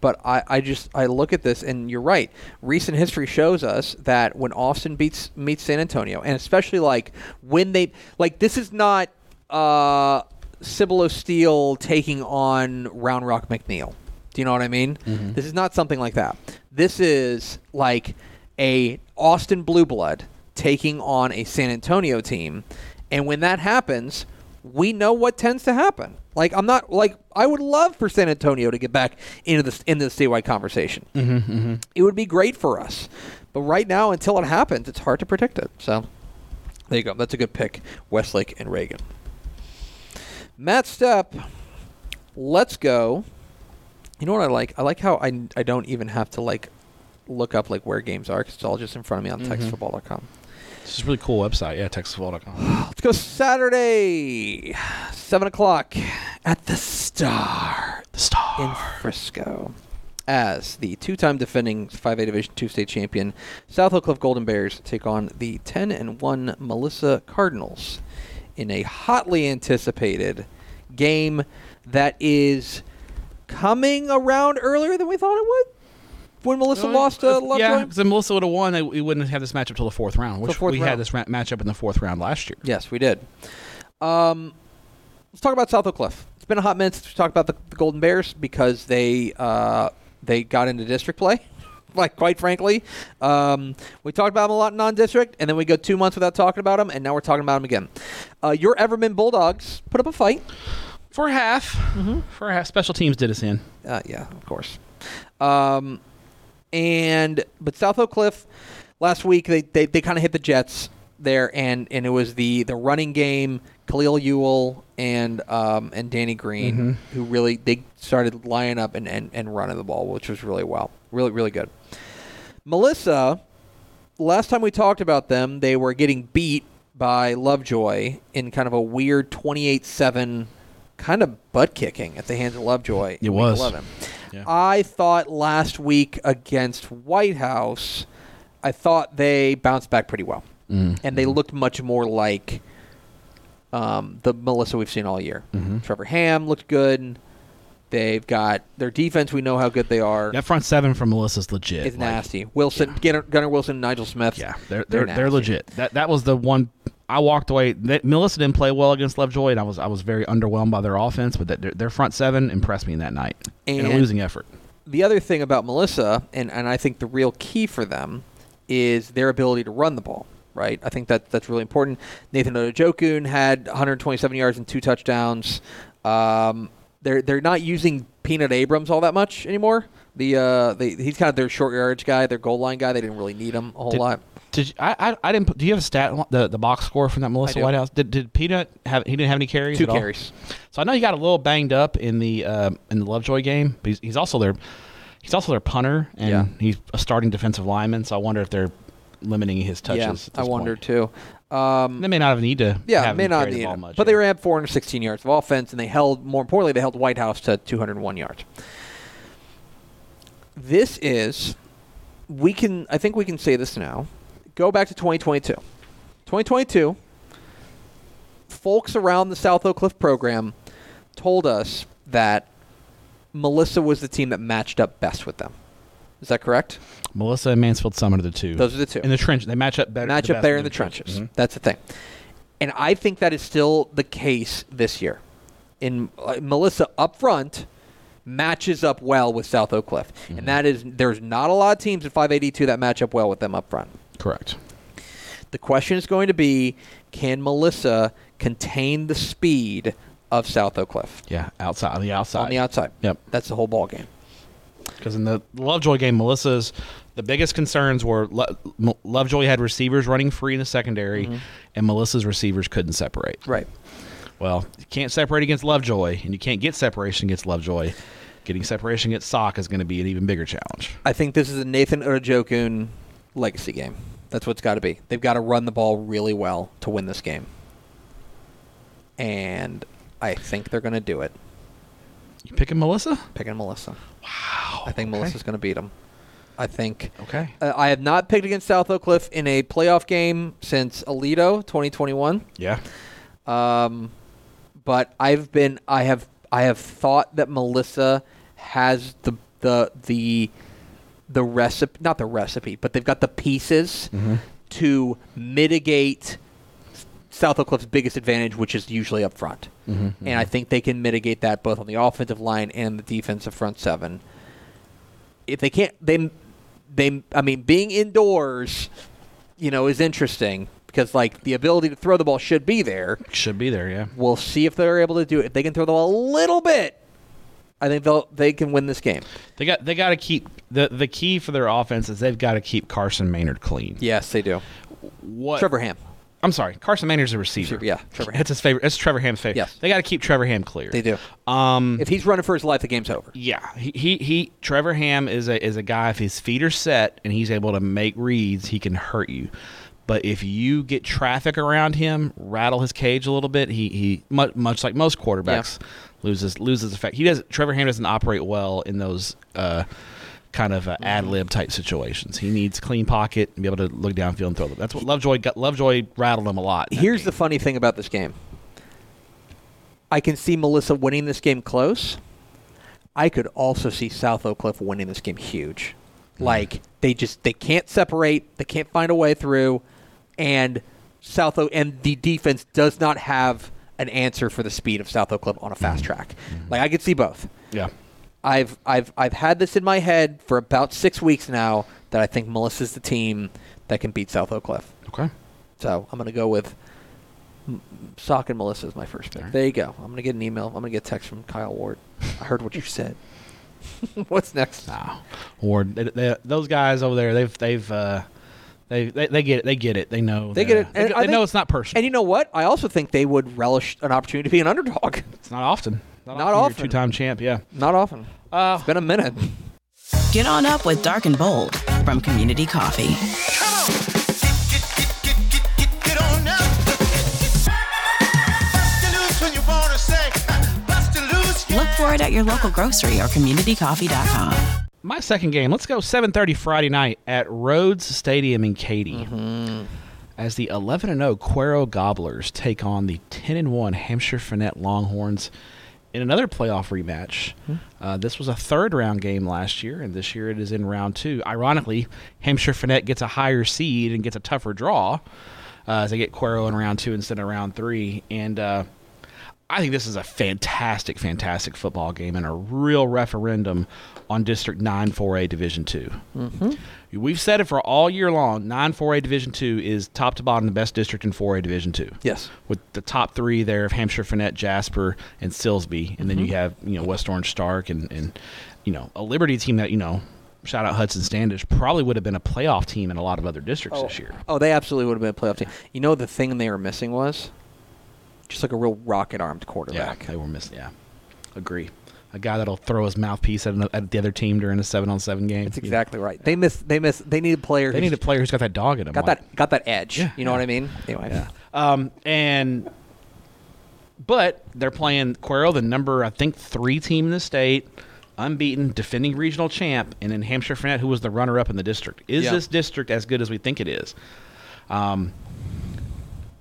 but I, I just I look at this and you're right. Recent history shows us that when Austin beats meets San Antonio, and especially like when they like this is not uh Cibolo Steele taking on Round Rock McNeil. Do you know what I mean? This is not something like that. This is like a Austin Blue Blood taking on a San Antonio team, and when that happens, we know what tends to happen. Like I'm not like I would love for San Antonio to get back into the into the statewide conversation. Mm-hmm, It would be great for us, but right now, until it happens, it's hard to predict it. So there you go. That's a good pick, Westlake and Reagan. Matt Stepp, let's go. You know what I like? I like how I, I don't even have to like look up like where games are because it's all just in front of me on mm-hmm. texasfootball.com. This is a really cool website. Yeah, TexasFootball.com. Let's go Saturday, seven o'clock at the Star The star. in Frisco. As the two-time defending 5A Division Two state champion, South Oak Cliff Golden Bears take on the 10 and one Melissa Cardinals in a hotly anticipated game that is coming around earlier than we thought it would. When Melissa lost to Lovejoy, Yeah, because Melissa would have won. They, we wouldn't have this matchup till the fourth round, which fourth we round. had this ra- matchup in the fourth round last year. Yes, we did. Um, let's talk about South Oak Cliff. It's been a hot minute since we talked about the, the Golden Bears because they uh, they got into district play. Like quite frankly, um, we talked about them a lot in non-district, and then we go two months without talking about them, and now we're talking about them again. Uh, your Everman Bulldogs put up a fight. For half, Mm-hmm. for half, special teams did us in. Uh, yeah, of course. Um, and but South Oak Cliff last week they, they, they kind of hit the Jets there, and, and it was the, the running game. Khalil Ewell and um, and Danny Green who really they started lining up and, and, and running the ball, which was really well, really really good. Melissa, last time we talked about them, they were getting beat by Lovejoy in kind of a weird 28-7 kind of butt kicking at the hands of Lovejoy. It week was. 11. Yeah. I thought last week against Whitehouse, I thought they bounced back pretty well, Mm. and they looked much more like um, the Melissa we've seen all year. Mm-hmm. Trevor Ham looked good. They've got their defense. We know how good they are. That front seven from Melissa's legit. It's Like, nasty. Wilson, Gunnar, Gunnar Wilson, Nigel Smith. Yeah, they're they're they're, nasty. legit. That that was the one I walked away. That, Melissa didn't play well against Lovejoy, and I was I was very underwhelmed by their offense. But that, their, their front seven impressed me in that night in a And- losing effort. the other thing about Melissa, and, and I think the real key for them, is their ability to run the ball. Right, I think that that's really important. Nathan Odojokun had 127 yards and two touchdowns. Um, they're they're not using Peanut Abrams all that much anymore. The uh, they, he's kind of their short yardage guy, their goal line guy. They didn't really need him a whole Did- lot. Did you, I, I I didn't do you have a stat the the box score from that Melissa. Whitehouse? Did did Peanut have he didn't have any carries? Two at all? carries. So I know he got a little banged up in the uh, in the Lovejoy game, but he's, he's also their he's also their punter and Yeah. he's a starting defensive lineman. So I wonder if they're limiting his touches. Yeah, I wonder point. too. Um, They may not have need to. Yeah, may not the need ball him. much. But they ran 416 yards of offense, and they held, more importantly, they held Whitehouse to 201 yards. This is, we can, I think we can say this now. Go back to 2022. 2022, folks around the South Oak Cliff program told us that Melissa was the team that matched up best with them. Is that correct? Melissa and Mansfield Summit are the two. Those are the two. in the trench. They match up better. Match the up better in the trenches. Mhm. That's the thing. And I think that is still the case this year. In uh, Melissa up front matches up well with South Oak Cliff, Mm-hmm. and that is there's not a lot of teams at 582 that match up well with them up front. Correct. The question is going to be, can Melissa contain the speed of South Oak Cliff Yeah, outside on the outside. on the outside? Yep. That's the whole ball game. Because in the Lovejoy game, Melissa's the biggest concerns were Lo- Lovejoy had receivers running free in the secondary, and Melissa's receivers couldn't separate. Right. Well, you can't separate against Lovejoy, and you can't get separation against Lovejoy. Getting separation against Sock is going to be an even bigger challenge. I think this is a Nathan Urajokun legacy game. That's what it's got to be. They've got to run the ball really well to win this game. And I think they're going to do it. You picking Melissa? Picking Melissa. Wow. I think okay. Melissa's going to beat them. I think. Okay. Uh, I have not picked against South Oak Cliff in a playoff game since Aledo 2021. Yeah. Um, but I've been I have I have thought that Melissa has the the the the recipe not the recipe, but they've got the pieces mm-hmm. to mitigate South Oak Cliff's biggest advantage, which is usually up front. Mm-hmm. And I think they can mitigate that both on the offensive line and the defensive front seven. If they can't, they they I mean, being indoors, you know, is interesting because like the ability to throw the ball should be there. Should be there. Yeah. We'll see if they're able to do it. If they can throw the ball a little bit, I think they'll they can win this game. They got they got to keep the the key for their offense is they've got to keep Carson Maynard clean. Yes, they do. What Trevor Ham. I'm sorry, Carson Maynard's a receiver. Yeah, Trevor Ham. That's his favorite. That's Trevor Ham's favorite. Yes. They got to keep Trevor Ham clear. They do. Um, If he's running for his life, the game's over. yeah, he, he he Trevor Ham is a is a guy if his feet are set and he's able to make reads, he can hurt you. But if you get traffic around him, rattle his cage a little bit, he he much, much like most quarterbacks loses loses effect. He does Trevor Ham doesn't operate well in those uh, kind of uh, ad lib type situations. He needs clean pocket and be able to look downfield and throw them. That's what Lovejoy got. Lovejoy rattled him a lot. Here's game. the funny thing about this game. I can see Melissa winning this game close. I could also see South Oak Cliff winning this game huge. Like they just they can't separate, they can't find a way through, and South Oak and the defense does not have an answer for the speed of South Oak Cliff on a fast track. Like I could see both. yeah. I've I've I've had this in my head for about six weeks now that I think Melissa's the team that can beat South Oak Cliff. Okay. So I'm gonna go with Sock and Melissa as my first pick. Alright. There you go. I'm gonna get an email. I'm gonna get a text from Kyle Ward. I heard what you said. What's next? No, Ward. They, they, those guys over there, they've they've uh, they, they they get it. They get it. They know. They get it. They, And they I know think- it's not personal. And you know what? I also think they would relish an opportunity to be an underdog. it's not often. Not you're a often. Two-time champ. Yeah. Not often. Uh, It's been a minute. Get on up with Dark and Bold from Community Coffee. Look for it at your local grocery or communitycoffee.com. my second game. Let's go 7:30 Friday night at Rhodes Stadium in Katy. As the 11 and 0 Cuero Gobblers take on the 10 and 1 Hamshire Fannett Longhorns in another playoff rematch. Uh, this was a third round game last year, and this year it is in round two. Ironically, Hamshire Fannett gets a higher seed and gets a tougher draw uh, as they get Cuero in round two instead of round three. And uh, I think this is a fantastic, fantastic football game and a real referendum on District 9 4A Division 2. Mm-hmm. We've said it for all year long 9 4A Division 2 is top to bottom the best district in 4A Division 2. Yes. With the top three there of Hamshire, Fannett, Jasper, and Silsbee. And then you have, you know, West Orange Stark and, and, you know, a Liberty team that, you know, shout out Hudson Standish, probably would have been a playoff team in a lot of other districts this year. Oh, they absolutely would have been a playoff team. You know the thing they were missing was just like a real rocket armed quarterback. Yeah, they were missing. Yeah, agree. A guy that'll throw his mouthpiece at, an, at the other team during a seven on seven game. That's exactly right. They miss. They miss. They need a player. They need a player who's got that dog in him. got like- that. Got that edge. Yeah, you know yeah. what I mean? Anyway. Yeah. Um, and but they're playing Cuero, the number I think three team in the state, unbeaten, defending regional champ, and then Hamshire Fannett, who was the runner up in the district. Is Yeah. this district as good as we think it is? Um,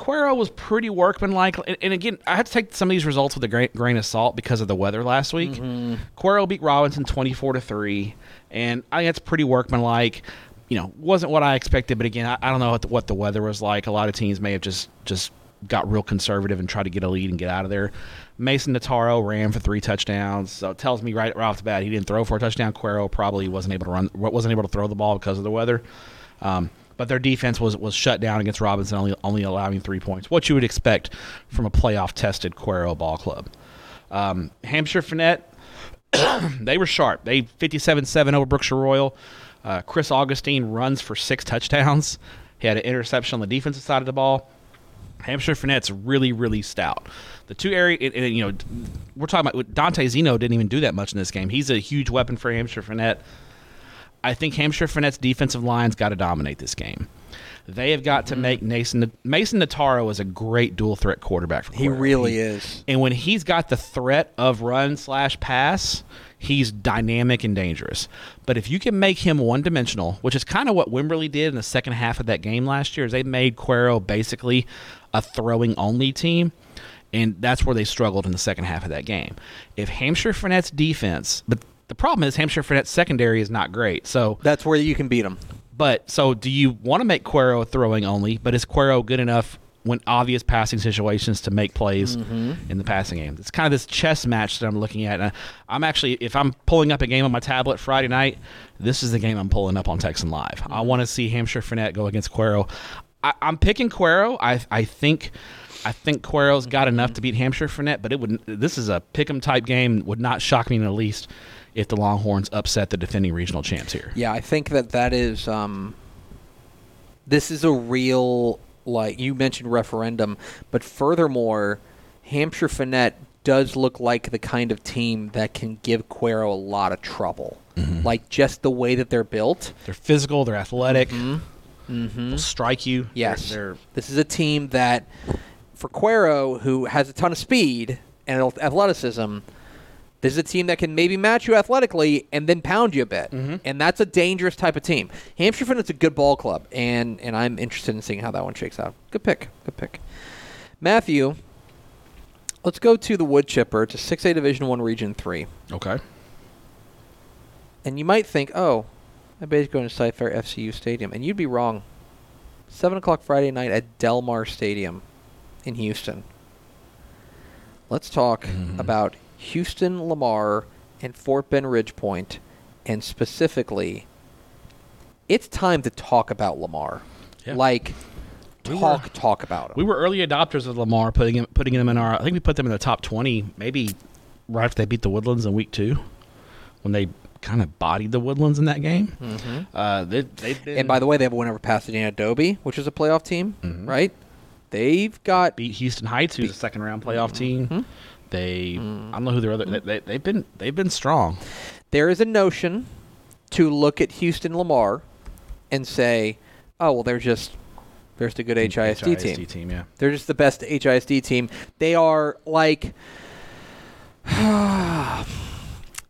Cuero was pretty workmanlike, and, and again, I have to take some of these results with a grain, grain of salt because of the weather last week. Mm-hmm. Cuero beat Robinson twenty-four to three, and I think that's pretty workmanlike. You know, wasn't what I expected, but again, I, I don't know what the, what the weather was like. A lot of teams may have just just got real conservative and tried to get a lead and get out of there. Mason Nataro ran for three touchdowns, so it tells me right, right off the bat he didn't throw for a touchdown. Cuero probably wasn't able to run, wasn't able to throw the ball because of the weather. Um, but their defense was was shut down against Robinson, only only allowing three points. What you would expect from a playoff tested Cuero ball club. Um, Hamshire Fannett, they were sharp. They 57-7 over Brookshire Royal. Uh, Chris Augustine runs for six touchdowns. He had an interception on the defensive side of the ball. Hamshire Fannett's really, really stout. The two area, it, it- you know, we're talking about Dante Zeno didn't even do that much in this game. He's a huge weapon for Hamshire Fannett. I think Hamshire Fannett's defensive line's got to dominate this game. They have got to mm-hmm. make Mason Mason Nataro is a great dual threat quarterback for He really He- is. and when he's got the threat of run slash pass, he's dynamic and dangerous. But if you can make him one dimensional, which is kind of what Wimberley did in the second half of that game last year, is they made Cuero basically a throwing only team. And that's where they struggled in the second half of that game. If Hamshire Fannett's defense, but the problem is Hamshire Fannett's secondary is not great. So That's where you can beat him. but so, do you want to make Cuero throwing only? But is Cuero good enough when obvious passing situations to make plays mm-hmm. in the passing game? It's kind of this chess match that I'm looking at. And I'm actually, if I'm pulling up a game on my tablet Friday night, this is the game I'm pulling up on Texan Live. I mm-hmm. want to see Hamshire Fannett go against Cuero. I, I'm picking Cuero. I I think. I think Cuero's got enough to beat Hamshire Fannett, but it would. This is a pick'em type game. Would not shock me in the least if the Longhorns upset the defending regional champs here. Yeah, I think that that is. Um, this is a real like you mentioned referendum, but furthermore, Hamshire Fannett does look like the kind of team that can give Cuero a lot of trouble. Like just the way that they're built. They're physical. They're athletic. They'll strike you. Mm-hmm. Yes. They're, they're This is a team that, for Cuero, who has a ton of speed and athleticism, this is a team that can maybe match you athletically and then pound you a bit. Mm-hmm. And that's a dangerous type of team. Hampshire Finn's a good ball club, and, and I'm interested in seeing how that one shakes out. Good pick. Good pick. Matthew, let's go to the wood chipper to 6A Division 1 Region 3. okay. And you might think, oh, I bet he's going to Cy-Fair FCU Stadium. And you'd be wrong. 7 o'clock Friday night at Delmar Stadium in Houston. Let's talk mm-hmm. about Houston Lamar and Fort Bend Ridgepoint. And specifically, it's time to talk about Lamar. Yeah. Like, We talk, were- talk about him. We were early adopters of Lamar, putting him putting them in our. I think we put them in the top twenty, maybe right after they beat the Woodlands in week two, when they kind of bodied the Woodlands in that game. Mm-hmm. Uh, they, been and by the way, they have a win over Pasadena Dobie, which is a playoff team, right? They've got beat Houston Heights, who's a second round playoff team. They, mm. I don't know who their other. They, they, they've been they've been strong. there is a notion to look at Houston Lamar and say, oh, well, they're just, there's the good HISD, team. team, yeah. They're just the best HISD team. They are like,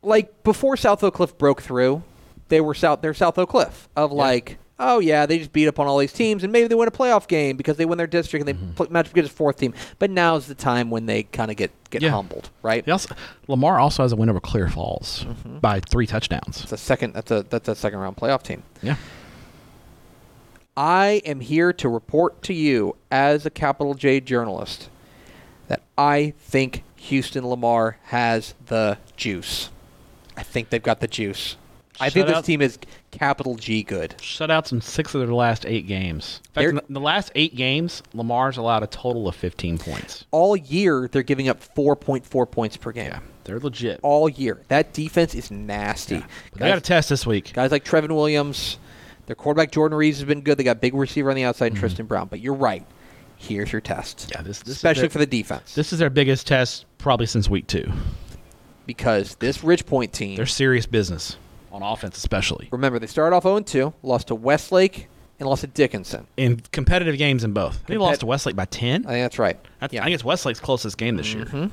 like before South Oak Cliff broke through, they were South, they're South Oak Cliff of like, oh yeah, they just beat up on all these teams and maybe they win a playoff game because they win their district and they Mm-hmm. pl- match up against fourth team. But now's the time when they kind of get, get Yeah. humbled, right? Also, Lamar also has a win over Clear Falls by three touchdowns. It's a second, that's a, that's a second round playoff team. Yeah. I am here to report to you as a capital J journalist that I think Houston Lamar has the juice. I think they've got the juice. I think this team is capital G good. Shutouts in six of their last eight games. In fact, They're- in the, in the last eight games, Lamar's allowed a total of 15 points. All year they're giving up 4.4 points per game. They're legit. All year. That defense is nasty. But they got a test this week. guys like Trevin Williams, their quarterback Jordan Reeves has been good. They got big receiver on the outside, Tristan Brown. But you're right. Here's your test. Mm-hmm. Yeah, this- this is especially their- for the defense. This is their biggest test probably since week two. because this Ridgepoint team They're serious business on offense, especially Remember, they started off 0-2, lost to Westlake, and lost to Dickinson. in competitive games in both. They Compet- lost to Westlake by 10. I think that's right. That's, yeah. I think it's Westlake's closest game this year. Mm-hmm.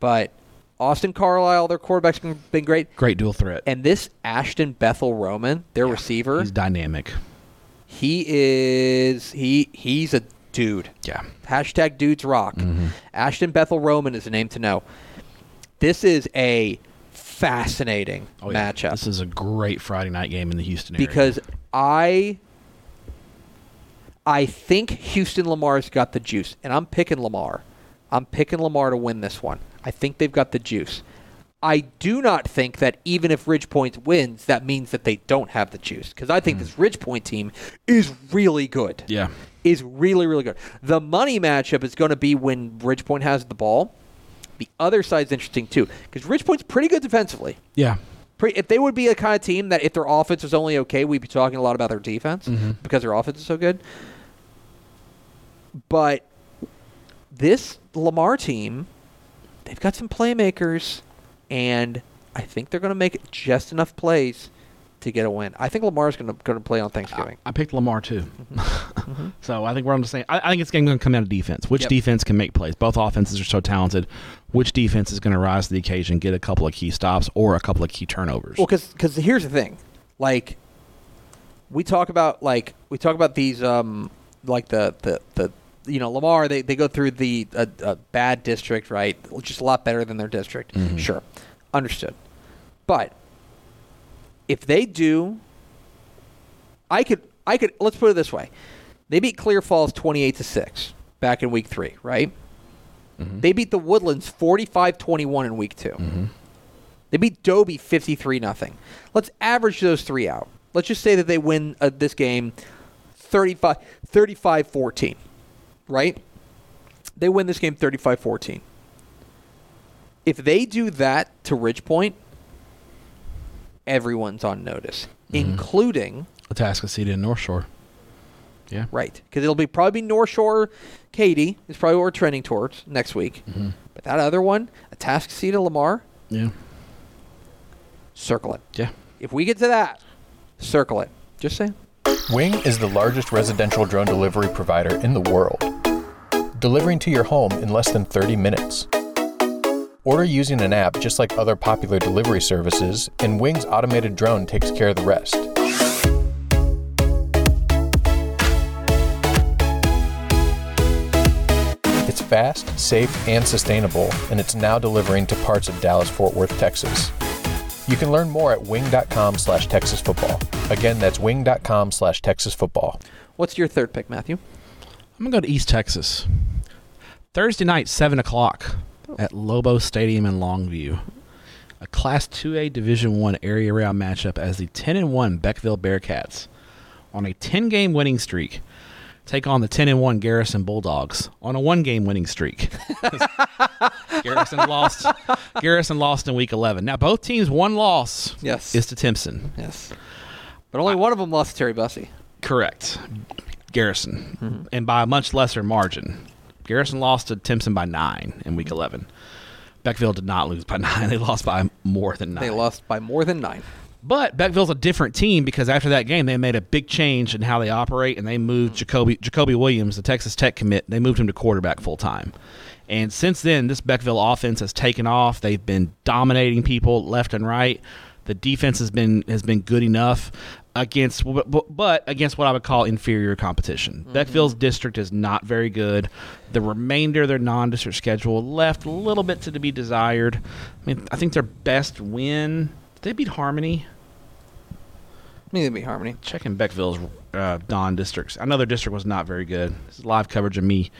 But Austin Carlisle, their quarterback's been, been great. Great dual threat. And this Ashton Bethel Roman, their receiver, He's dynamic. he is he he's a dude. Yeah. Hashtag dudes rock. Mm-hmm. Ashton Bethel Roman is a name to know. This is a fascinating Oh, yeah. matchup This is a great Friday night game in the Houston area. because I I think Houston Lamar's got the juice, and I'm picking Lamar. I'm picking Lamar to win this one. I think they've got the juice. I do not think that even if Ridgepoint wins, that means that they don't have the juice. Because I think hmm. this Ridgepoint team is really good. yeah. Is really, really good. The money matchup is going to be when Ridgepoint has the ball. The other side's interesting too, because Ridge Point's pretty good defensively. Yeah. Pre- if they would be a kind of team that if their offense was only okay, we'd be talking a lot about their defense mm-hmm. because their offense is so good. But this Lamar team, they've got some playmakers, and I think they're going to make just enough plays to get a win. I think Lamar's going to going to play on Thanksgiving. I picked Lamar too. Mm-hmm. so I think we're on the same. I, I think it's going to come down to defense. Which Yep. defense can make plays? Both offenses are so talented. Which defense is going to rise to the occasion, get a couple of key stops or a couple of key turnovers? Well, because here's the thing, like we talk about like we talk about these um like the the the you know Lamar they, they go through the bad district right? Just a lot better than their district. Sure. Understood. But if they do I could I could let's put it this way. They beat Clear Falls twenty eight to six back in week three right Mm-hmm. they beat the Woodlands 45-21 in week 2 mm-hmm. they beat Dobie 53 nothing. Let's average those three out. Let's just say that they win uh, this game 35 35-14, right? They win this game 35-14. If they do that to Ridgepoint, everyone's on notice, mm-hmm. including Atascocita and North Shore. Yeah. right because it'll be probably be North Shore, Katy is probably what we're trending towards next week. Mm-hmm. But that other one, Atascocita, Lamar, Yeah. circle it. Yeah. If we get to that, circle it. Just saying. Wing is the largest residential drone delivery provider in the world, delivering to your home in less than 30 minutes. Order using an app just like other popular delivery services, and Wing's automated drone takes care of the rest. Fast, safe, and sustainable, and it's now delivering to parts of Dallas Fort Worth, Texas. You can learn more at wing.com slash Texas football. Again, that's wing.com slash Texas football. What's your third pick, Matthew? I'm gonna go to East Texas. Thursday night, seven o'clock, at Lobo Stadium in Longview. A Class 2A Division One area round matchup as the 10 and 1 Beckville Bearcats, on a 10 game winning streak, take on the 10 and 1 Garrison Bulldogs on a one game winning streak. Garrison lost. Garrison lost in Week 11. Now both teams' one loss Yes. is to Timpson. Yes. But only one of them lost to Terry Bussey. Correct. Garrison, mm-hmm. and by a much lesser margin. Garrison lost to Timpson by nine in Week 11. Beckville did not lose by nine; they lost by more than nine. They lost by more than nine. But Beckville's a different team because after that game, they made a big change in how they operate, and they moved Jacoby Jacoby Williams, the Texas Tech commit. They moved him to quarterback full time. And since then, this Beckville offense has taken off. They've been dominating people left and right. The defense has been has been good enough against, but, but against what I would call inferior competition. Mm-hmm. Beckville's district is not very good. The remainder of their non-district schedule left a little bit to be desired. I mean, I think their best win. They beat Harmony? They'd be Harmony. checking Beckville's uh, non-districts. I know their district was not very good. This is live coverage of me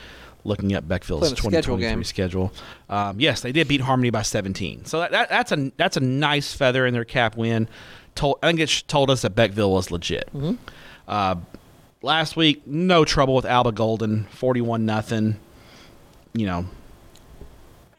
looking at Beckville's Playing a schedule schedule. Um, yes, they did beat Harmony by 17. So that, that, that's a that's a nice feather in their cap win. Told, I think it told us that Beckville was legit. Mm-hmm. Uh, last week, no trouble with Alba Golden, 41 nothing. You know,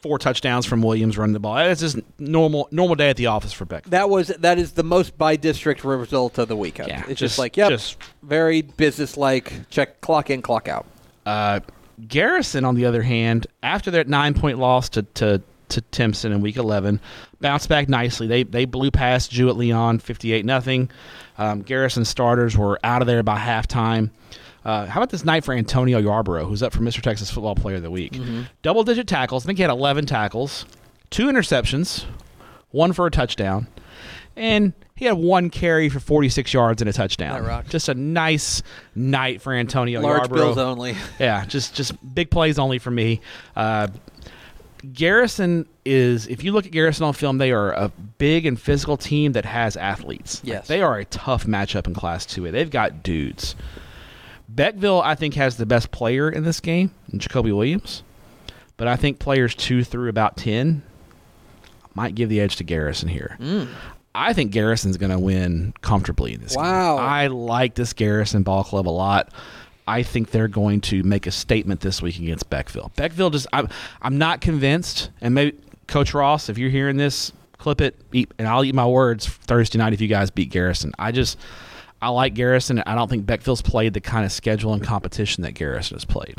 four touchdowns from Williams running the ball. That's just normal normal day at the office for Beck. That was that is the most by district result of the weekend. Yeah, it's just, just- like yep, just- very business like. Check clock in, clock out. Uh, Garrison, on the other hand, after that nine point loss to, to, to Timpson in week 11, bounced back nicely. They they blew past Jewett Leon 58 nothing. Um, Garrison starters were out of there by halftime. Uh, how about this night for Antonio Yarborough, who's up for Mr. Texas Football Player of the Week? Double digit tackles. I think he had 11 tackles, two interceptions, one for a touchdown. and he had one carry for 46 yards and a touchdown. Just a nice night for Antonio Large Yarborough. bills only. Yeah, just just big plays only for me. Uh, Garrison is, if you look at Garrison on film, they are a big and physical team that has athletes. Like, Yes. they are a tough matchup in Class 2A. They've got dudes. Beckville, I think, has the best player in this game, Jacoby Williams. But I think players two through about 10 might give the edge to Garrison here. Mm. I think Garrison's going to win comfortably in this game. Wow. game. I like this Garrison ball club a lot. I think they're going to make a statement this week against Beckville. Beckville just I'm I'm not convinced and maybe Coach Ross, if you're hearing this, clip it eat, and I'll eat my words Thursday night if you guys beat Garrison. I just I like Garrison. I don't think Beckville's played the kind of schedule and competition that Garrison has played.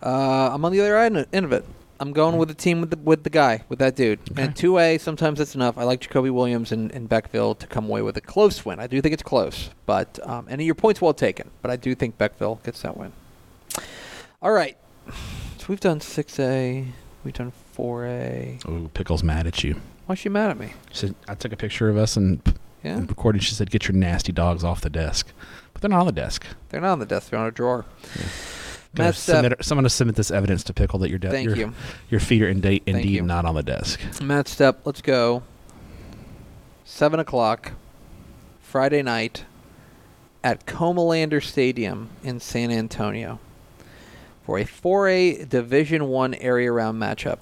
Uh, I'm on the other end of it. I'm going with the team with the with the guy with that dude. And two A, sometimes that's enough. I like Jacoby Williams and, and Beckville to come away with a close win. I do think it's close, but um, and your point's well taken. But I do think Beckville gets that win. All right, so we've done six A, we've done four A. Ooh, Pickle's mad at you. Why is she mad at me? She said I took a picture of us and, Yeah, and recorded. She said, "Get your nasty dogs off the desk," but they're not on the desk. they're not on the desk; they're on a drawer. Matt Stepp, uh, submit, someone to submit this evidence to Pickle that your de- Thank your, you. your feet are indeed, Thank indeed you. not on the desk. Matt Stepp, let's go. Seven o'clock, Friday night, at Comalander Stadium in San Antonio, for a 4A Division One area round matchup,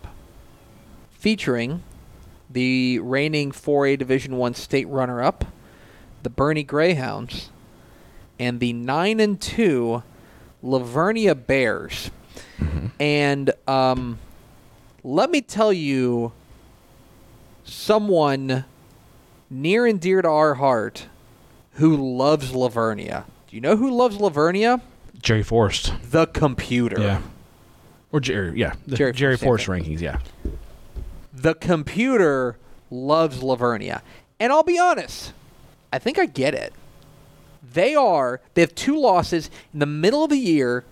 featuring the reigning 4A Division One state runner-up, the Boerne Greyhounds, and the nine and two La Vernia Bears. And um, let me tell you someone near and dear to our heart who loves La Vernia. Do you know who loves La Vernia? Jerry Forrest. The computer. Yeah. Or Jerry, yeah. The Jerry Jerry, Forrest rankings, yeah. The computer loves La Vernia. And I'll be honest, I think I get it. They are, they have two losses in the middle of the year,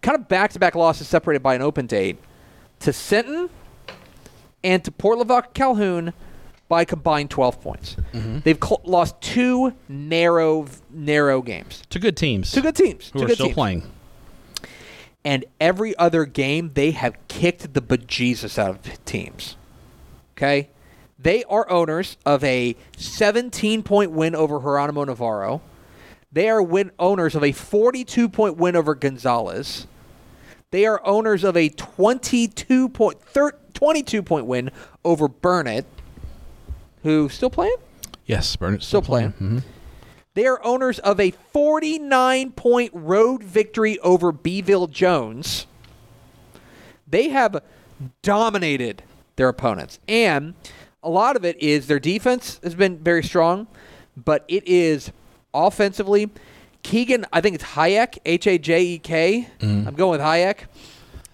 kind of back to back losses separated by an open date to Sinton and to Port Lavaca Calhoun by combined 12 points. Mm-hmm. They've cl- lost two narrow, narrow games. To good teams. Two good teams. Who two are good still teams. playing. and every other game they have kicked the bejesus out of teams. Okay? They are owners of a 17 point win over Geronimo Navarro. They are win- owners of a 42 point win over Gonzales. They are owners of a 22 point, thir- 22 point win over Burnet, who still playing? Yes, Burnet's Still playing. Mhm. They are owners of a 49 point road victory over Beeville Jones. They have dominated their opponents. And a lot of it is their defense has been very strong, but it is offensively. Keegan, I think it's Hajek, H A J E K. Mm-hmm. I'm going with Hajek.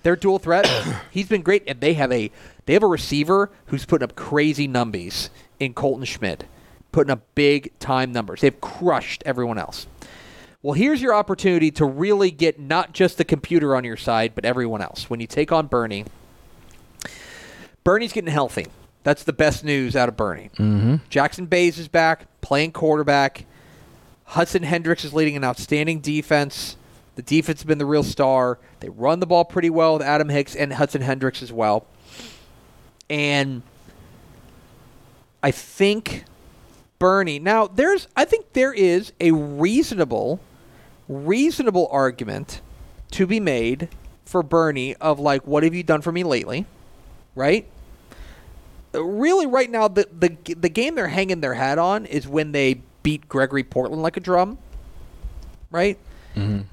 They're dual threat. He's been great, and they have a they have a receiver who's putting up crazy numbies in Colton Schmidt, putting up big time numbers. They've crushed everyone else. Well, here's your opportunity to really get not just the computer on your side, but everyone else. When you take on Boerne, Boerne's getting healthy. That's the best news out of Boerne. Mm-hmm. Jackson Bays is back, playing quarterback. Hudson Hendricks is leading an outstanding defense. The defense has been the real star. They run the ball pretty well with Adam Hicks and Hudson Hendricks as well. And I think Boerne. Now, there's I think there is a reasonable reasonable argument to be made for Boerne of like what have you done for me lately? Right? Uh, Really right now the the the game they're hanging their hat on is when they beat Gregory Portland like a drum. Right?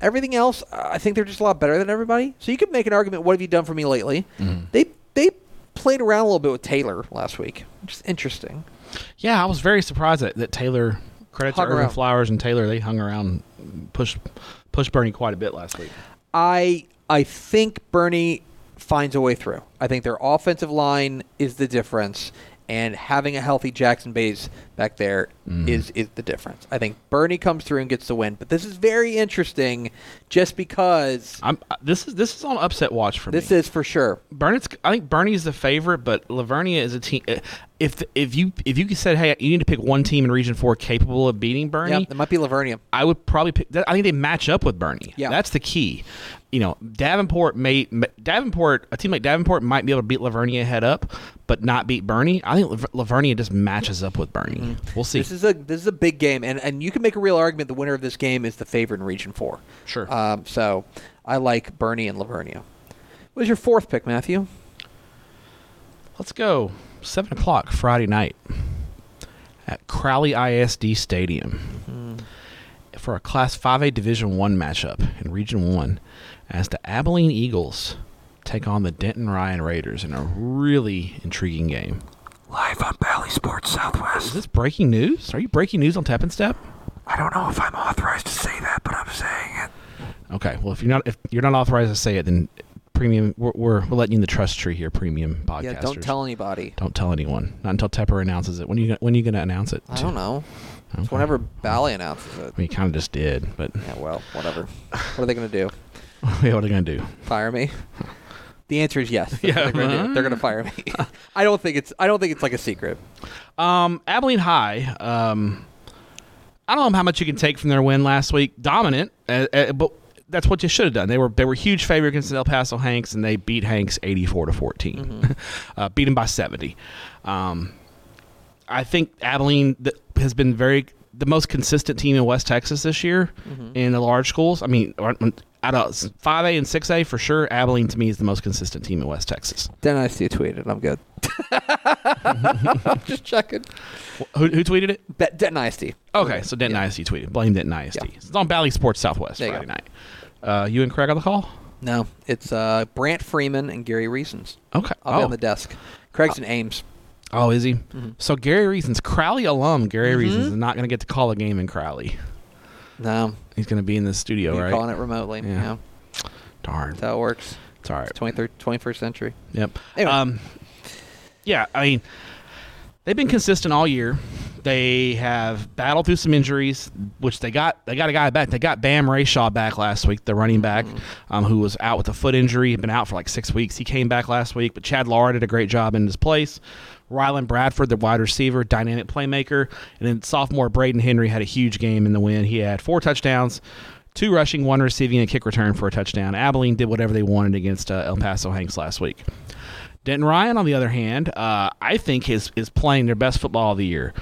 Everything else, I think they're just a lot better than everybody. So you could make an argument. What have you done for me lately? They they played around a little bit with Taylor last week, which is interesting. Yeah, I was very surprised that, that Taylor credit to Urban around. Flowers and Taylor, they hung around pushed pushed Boerne quite a bit last week. I I think Boerne finds a way through. I think their offensive line is the difference, and having a healthy Jackson Bays back there is is the difference. I think Boerne comes through and gets the win. But this is very interesting, just because I'm uh, this is this is on upset watch for this me. is for sure. Burnett's I think Boerne's the favorite, but La Vernia is a team. If if you if you said, hey, you need to pick one team in Region Four capable of beating Boerne, Yeah, it might be La Vernia. I would probably pick. I think they match up with Boerne. Yeah. that's the key. You know, Davenport may Davenport a team like Davenport might be able to beat La Vernia head up, but not beat Boerne. I think La Vernia just matches up with Boerne. We'll see. Mm-hmm. This is a this is a big game, and and you can make a real argument the winner of this game is the favorite in Region Four. Sure. Um, so I like Boerne and La Vernia. What was your fourth pick, Matthew? Let's go. Seven o'clock Friday night at Crowley ISD Stadium hmm. for a Class 5A Division One matchup in Region One, as the Abilene Eagles take on the Denton Ryan Raiders in a really intriguing game. Live on Bally Sports Southwest. Is this breaking news? Are you breaking news on Tap and Step? I don't know if I'm authorized to say that, but I'm saying it. Okay. Well, if you're not if you're not authorized to say it, then premium we're we're, we're letting you in the trust tree here, premium podcasters. Yeah, don't tell anybody. Don't tell anyone. Not until Tepper announces it. When are you gonna- when are you going to announce it? I don't know. It's whenever Bally announces it. You kind of just did, but Yeah, well, whatever. What are they going to do? yeah, what are they going to do? Fire me? The answer is yes. That's Yeah. they're do. They're to fire me. I don't think it's. I don't think it's like a secret. Um, Abilene High. Um, I don't know how much you can take from their win last week. Dominant, uh, uh, but that's what you should have done. They were they were huge favorite against El Paso Hanks, and they beat Hanks eighty four to 14 uh, beat him by seventy. Um, I think Abilene has been very the most consistent team in West Texas this year in the large schools. I mean, out of five A and six A for sure, Abilene to me is the most consistent team in West Texas. Then I see you tweeted. I'm good. I'm just checking. Who, who tweeted it? Bet Denton ISD. Okay, so Denton ISD tweeted. Blame Denton ISD. Yeah. It's on Bally Sports Southwest Friday go. night. Uh, you and Craig on the call? No, it's uh, Brant Freeman and Gary Reasons. Okay. I'll be oh. on the desk. Craig's in Ames. oh, is he? Mm-hmm. So Gary Reasons, Crowley alum, Gary Reasons is not going to get to call a game in Crowley. No, He's going to be in the studio, you're right? calling it remotely. Yeah. Yeah. Darn. That's how it works. It's all right. 23rd, 21st century. Yep. Anyway. Um, yeah, I mean, they've been consistent all year. They have battled through some injuries, which they got. They got a guy back. They got Bam Rayshaw back last week, the running back, um, who was out with a foot injury. Had been out for like six weeks. He came back last week, but Chad Lara did a great job in his place. Rylan Bradford, the wide receiver, dynamic playmaker, and then sophomore Braden Henry had a huge game in the win. He had four touchdowns, two rushing, one receiving, and a kick return for a touchdown. Abilene did whatever they wanted against uh, El Paso Hanks last week. Denton Ryan, on the other hand, uh, I think is is playing their best football of the year.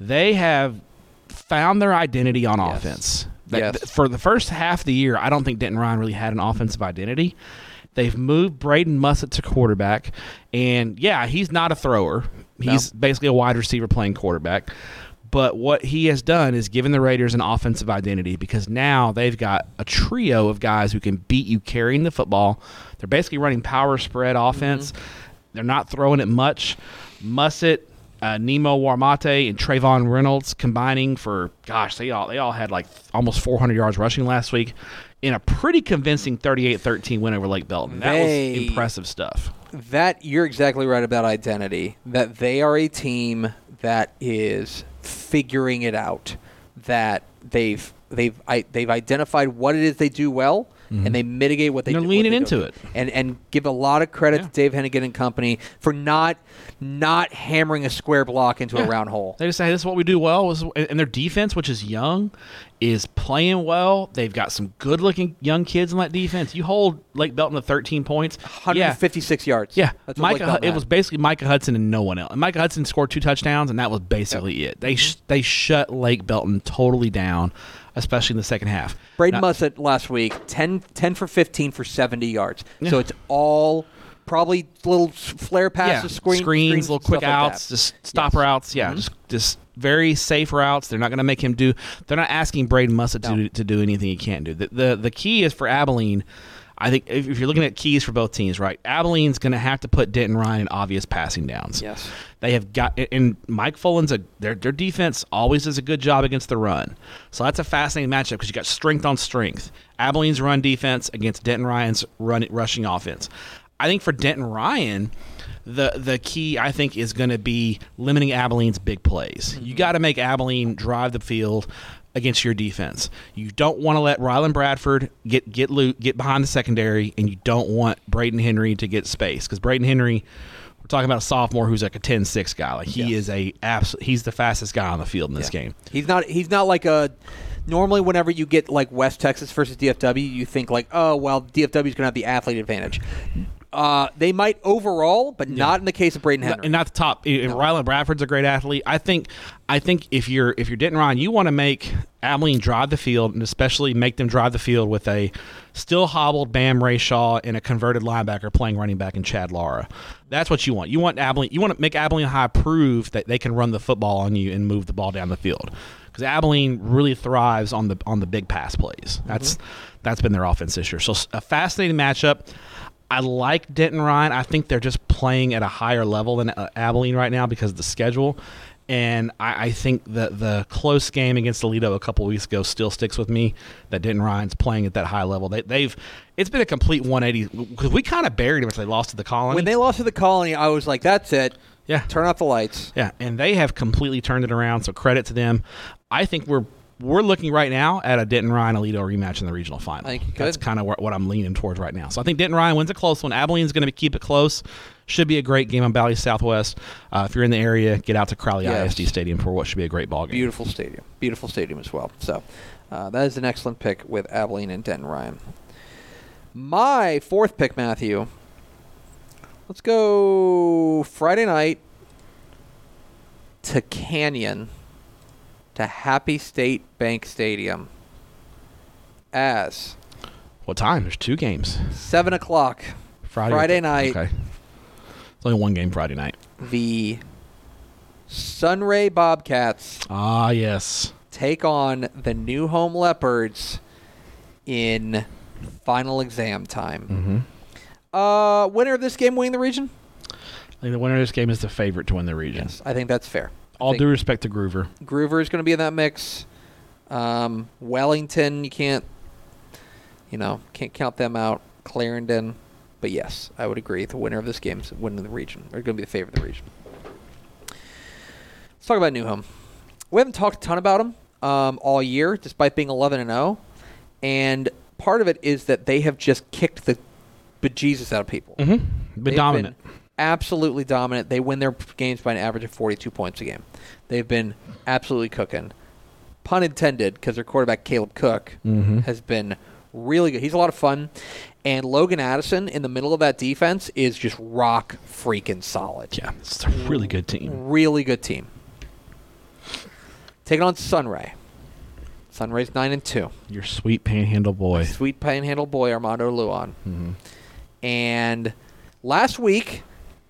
They have found their identity on Yes. offense. Yes. th- For the first half of the year, I don't think Denton Ryan really had an offensive identity. They've moved Braden Mussett to quarterback, and yeah, he's not a thrower. He's basically a wide receiver playing quarterback. But what he has done is given the Raiders an offensive identity because now they've got a trio of guys who can beat you carrying the football. They're basically running power spread offense. They're not throwing it much. Mussett, uh, Nemo Warmate, and Trayvon Reynolds combining for gosh, they all they all had like almost 400 yards rushing last week in a pretty convincing 38-13 win over Lake Belton. That They- was impressive stuff. That you're exactly right about identity. That they are a team that is figuring it out. That they've they've I, they've identified what it is they do well, and mm-hmm. they mitigate what they. They're do, leaning they into don't it. do. and and give a lot of credit Yeah. to Dave Henigan and company for not not hammering a square block into a round hole. They just say this is what we do well, and their defense, which is young, is playing well. They've got some good-looking young kids in that defense. You hold Lake Belton to 13 points. Yeah, 156 yards. Yeah, That's Micah. It was basically Micah Hudson and no one else. And Micah Hudson scored two touchdowns, and that was basically it. They mm-hmm. sh- they shut Lake Belton totally down, especially in the second half. Braden Now- Mussett last week, 10, 10 for 15 for 70 yards. Yeah. So it's all probably little flare passes, yeah, screen, screens, little quick stuff like outs, just stop Yes. routes. Yeah, Mhm. just just very safe routes. They're not going to make him do. They're not asking Braden Mussett No. to to do anything he can't do. The, the the key is for Abilene. I think if, if you're looking at keys for both teams, right? Abilene's going to have to put Denton Ryan in obvious passing downs. Yes. They have got and Mike Fullen's a their their defense always does a good job against the run. So that's a fascinating matchup because you got strength on strength. Abilene's run defense against Denton Ryan's run rushing offense. I think for Denton Ryan, the the key I think is going to be limiting Abilene's big plays. You mm-hmm. got to make Abilene drive the field against your defense. You don't want to let Rylan Bradford get get loot, get behind the secondary, and you don't want Braden Henry to get space because Braden Henry we're talking about a sophomore who's like a 10-6 guy. Like he Yes. is a abs- he's the fastest guy on the field in this Yeah. game. He's not. He's not like a. Normally, whenever you get like West Texas versus DFW, you think like, oh well, DFW is going to have the athlete advantage. Uh, they might overall, but not in the case of Braden Henry. and not the top. eh, Ryland Bradford's a great athlete. I think. I think if you're if you're Denton Ryan, you want to make Abilene drive the field, and especially make them drive the field with a still hobbled Bam Ray Shaw and a converted linebacker playing running back in Chad Lara. That's what you want. You want Abilene. You want to make Abilene High prove that they can run the football on you and move the ball down the field. Because Abilene really thrives on the on the big pass plays. That's that's been their offense this year. So a fascinating matchup. I like Denton Ryan. I think they're just playing at a higher level than uh, Abilene right now because of the schedule. And I, I think that the close game against Aledo a couple weeks ago still sticks with me. That Denton Ryan's playing at that high level. They, they've it's been a complete 180 because we kind of buried them if they lost to the Colony. when they lost to the Colony, I was like, that's it. yeah, Turn off the lights. yeah, and they have completely turned it around. So credit to them. I think we're we're looking right now at a Denton Ryan Aledo rematch in the regional final. I think you That's kind of what, what I'm leaning towards right now. So I think Denton Ryan wins a close one. Abilene's going to keep it close. Should be a great game on Bally Southwest. Uh, if you're in the area, get out to Crowley Yes. ISD Stadium for what should be a great ball game. Beautiful stadium. Beautiful stadium as well. So uh, that is an excellent pick with Abilene and Denton Ryan. My fourth pick, Matthew. Let's go Friday night to Canyon to Happy State Bank Stadium as What time? There's two games. seven o'clock Friday. Friday night. Okay. It's only one game Friday night. the Sunray Bobcats Ah, yes. take on the New Home Leopards in final exam time. Mm-hmm. Uh, winner of this game winning the region? I think the winner of this game is the favorite to win the region. Yes, I think that's fair. All due respect to Gruver. Gruver is going to be in that mix. Um, Wellington, you can't, you know, can't count them out. Clarendon, but yes, I would agree. The winner of this game is winning of the region. They're going to be the favorite of the region. Let's talk about New Home. We haven't talked a ton about them um, all year, despite being 11 and 0. And part of it is that they have just kicked the bejesus out of people. Mm-hmm. Been dominant. been absolutely dominant. They win their games by an average of 42 points a game. They've been absolutely cooking. Pun intended, because their quarterback Caleb Cook Mm-hmm. has been really good. He's a lot of fun, and Logan Addison in the middle of that defense is just rock freaking solid. yeah, it's a really good team. Really good team. Taking on Sunray. Sunray's nine and two. Your sweet panhandle boy. Sweet panhandle boy Armando Lujan. Mhm. And last week,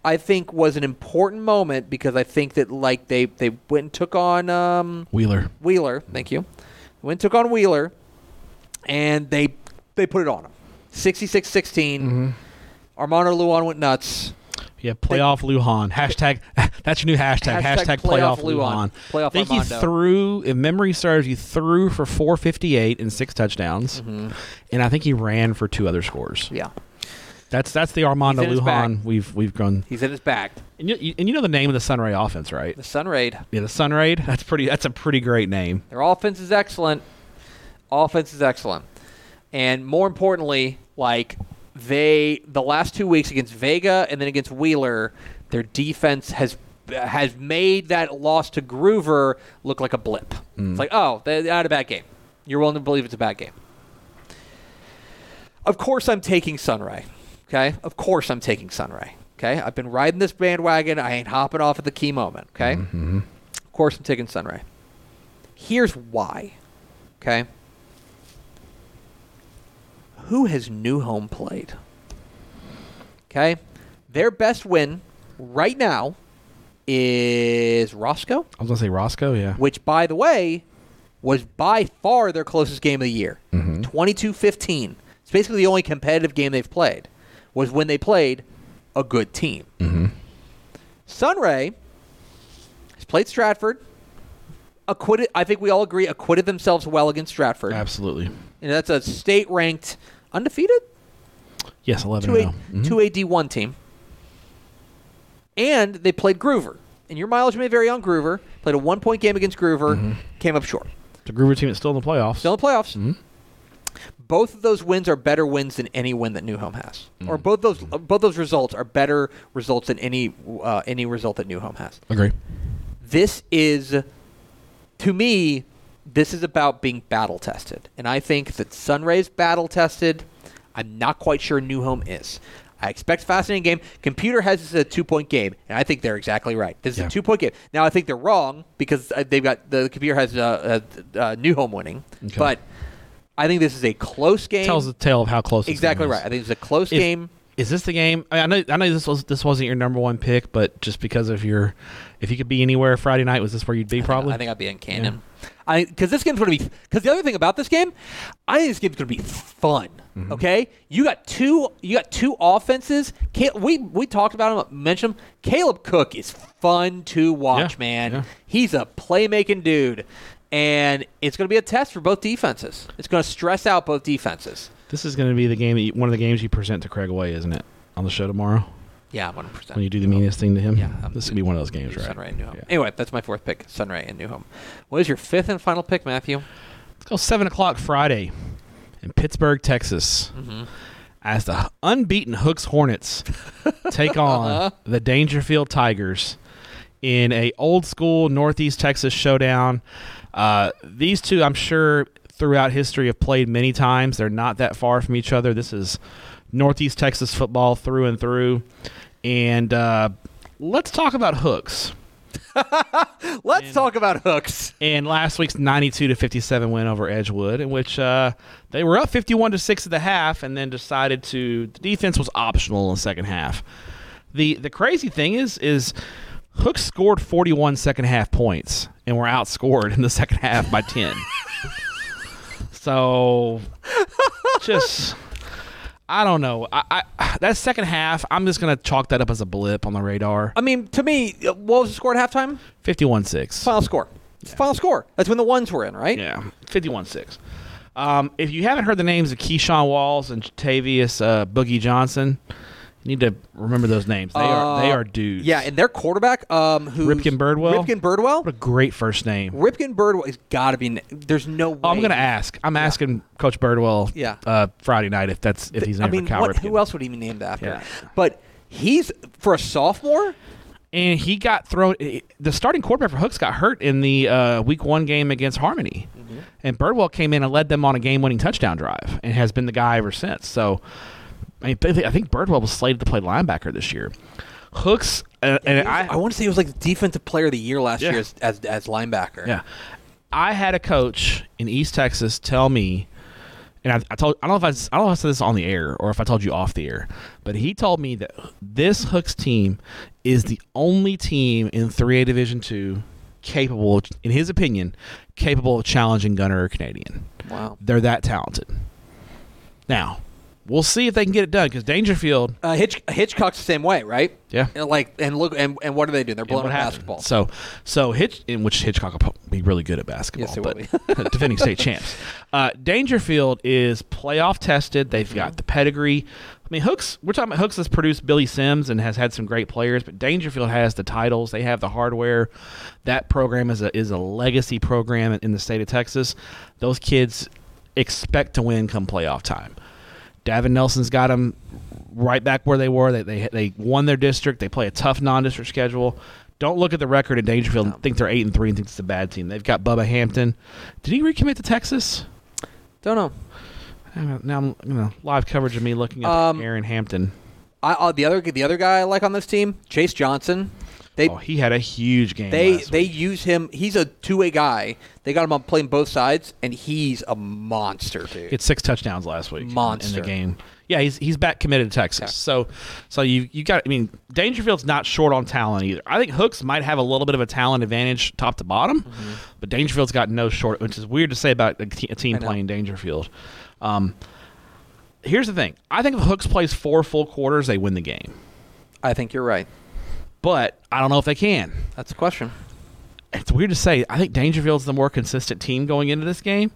I think was an important moment because I think that like they they went and took on um, Wheeler. Wheeler. Thank you. Went and took on Wheeler, and they they put it on him. 66-16. Armando Lujan went nuts. Yeah, playoff Lujan. Hashtag. That's your new hashtag. Hashtag Hashtag, playoff playoff, Lujan. Lujan. Playoff I think Armando. he threw, if memory serves, he threw for 458 and six touchdowns, and I think he ran for two other scores. Yeah, That's that's the Armando He's in his bag. Lujan we've we've gone. he's in his bag. And you, and you know the name of the Sunray offense, right? The Sun Raid. Yeah, the Sun Raid. That's pretty. That's a pretty great name. Their offense is excellent. Offense is excellent. And more importantly, like they the last two weeks against Vega and then against Wheeler, their defense has has made that loss to Gruver look like a blip. Mm. It's like, oh, they they had a bad game. You're willing to believe it's a bad game. Of course I'm taking Sunray. Okay? Of course I'm taking Sunray. Okay? I've been riding this bandwagon. I ain't hopping off at the key moment. Okay? Mm-hmm. Of course I'm taking Sunray. Here's why. Okay? Who has New Home played? Okay? Their best win right now is Roscoe, I was gonna say Roscoe. Yeah. which, by the way, was by far their closest game of the year mm-hmm. 22 15. It's basically the only competitive game they've played, was when they played a good team. Sunray has played Stratford, acquitted, I think we all agree, acquitted themselves well against Stratford. Absolutely. And that's a state ranked undefeated Yes, eleven. 2 A, oh. 2 AD1 team. And they played Gruver. And your mileage may vary on Gruver. Played a one point game against Gruver, Mm-hmm. came up short. The Gruver team is still in the playoffs. Still in the playoffs. Mm-hmm. Both of those wins are better wins than any win that New Home has, or Mm. both those uh, both those results are better results than any uh, any result that New Home has. Agree. This is, to me, this is about being battle tested, and I think that Sunray's battle tested. I'm not quite sure New Home is. I expect a fascinating game. Computer has this as a two point game, and I think they're exactly right. This is Yeah. a two point game. Now I think they're wrong because uh, they've got the computer has uh, uh, uh, New Home winning, Okay. but I think this is a close game. Tells the tale of how close. this exactly right. I think it's a close If- game. Is this the game? I, mean, I know. I know this was this wasn't your number one pick, but just because of your, if you could be anywhere Friday night, was this where you'd be? Probably. I think I'd be in Canyon. I because this game's going to be because the other thing about this game, I think this game's going to be fun. Mm-hmm. Okay, you got two you got two offenses. Cal- we we talked about him, mentioned him. Caleb Cook is fun to watch, Yeah, man. yeah. He's a playmaking dude, and it's going to be a test for both defenses. It's going to stress out both defenses. This is going to be the game. You, one of the games you present to Craig Away, isn't it? On the show tomorrow Yeah, one hundred percent. when you do the meanest thing to him. Yeah, I'm this would be one of those games, right? Sunray and New Home. Yeah. Anyway, that's my fourth pick. Sunray and New Home. What is your fifth and final pick, Matthew? Let's go seven o'clock Friday in Pittsburg, Texas, Mm-hmm. as the unbeaten Hooks Hornets take on the Daingerfield Tigers in a old school Northeast Texas showdown. Uh, these two, I'm sure, throughout history have played many times. They're not that far from each other. This is Northeast Texas football through and through. And uh, let's talk about hooks. Let's talk about hooks. and last week's 92 to 57 win over Edgewood, in which uh, they were up 51 to six at the half, and then decided to the defense was optional in the second half. the The crazy thing is, is Hooks scored 41 second half points, and were outscored in the second half by 10. so, just. I don't know. I, I that second half, I'm just gonna chalk that up as a blip on the radar. I mean, to me, what was the score at halftime? 51-6. Final score. It's Final score. That's when the ones were in, right? Yeah, 51 6. Um, if you haven't heard the names of Keyshawn Walls and Tavius uh, Boogie Johnson, need to remember those names. They are they Uh, are dudes. Yeah, and their quarterback, um, who Ripken Birdwell? Ripken Birdwell. what a great first name. Ripken Birdwell has got to be. There's no way. Oh, I'm gonna ask. I'm asking Coach Birdwell. Yeah. Uh, Friday night if that's if he's I named mean, for Cal what, Ripken. who else would he be named after? Yeah. But he's for a sophomore. And he got thrown. The starting quarterback for Hooks got hurt in the uh, week one game against Harmony, Mm-hmm. and Birdwell came in and led them on a game-winning touchdown drive, and has been the guy ever since. So, I mean, I think Birdwell was slated to play linebacker this year. Hooks, uh, and I, I want to say he was like the defensive player of the year last Yeah. year as, as as linebacker. Yeah. I had a coach in East Texas tell me, and I, I told I don't know if I, I don't know if I said this on the air or if I told you off the air, but he told me that this Hooks team is the only team in 3A Division Two capable, in his opinion, capable of challenging Gunter or Canadian. Wow. They're that talented. Now, we'll see if they can get it done because Daingerfield, Uh, Hitch, Hitchcock's the same way, right? yeah, And like, and look, and, and what are they doing? They're blowing basketball. So, so Hitch, in which Hitchcock will be really good at basketball. Yes, but defending state champs. Uh, Daingerfield is playoff tested. They've Mm-hmm. got the pedigree. I mean, Hooks. We're talking about Hooks has produced Billy Sims and has had some great players, but Daingerfield has the titles. They have the hardware. That program is a is a legacy program in the state of Texas. Those kids expect to win come playoff time. Davin Nelson's got them right back where they were. They, they they won their district. They play a tough non-district schedule. Don't look at the record in Daingerfield and think they're eight and three and think it's a bad team. They've got Bubba Hampton. Did he recommit to Texas? Don't know. Now I'm you know live coverage of me looking at Um, Aaron Hampton. I uh, the other the other guy I like on this team, Chase Johnson. They oh, he had a huge game. they they use him. He's a two way guy. They got him on playing both sides, and he's a monster, dude. He had six touchdowns last week in- in Monster. the game. Yeah, he's he's back committed to Texas. Yeah. So so you you got I mean Daingerfield's not short on talent either. I think Hooks might have a little bit of a talent advantage top to bottom, Mm-hmm. but Daingerfield's got no short, which is weird to say about a, team playing Daingerfield. Um, here's the thing: I think if Hooks plays four full quarters, they win the game. I think you're right. But I don't know if they can. That's a question. it's weird to say. I think Daingerfield's the more consistent team going into this game.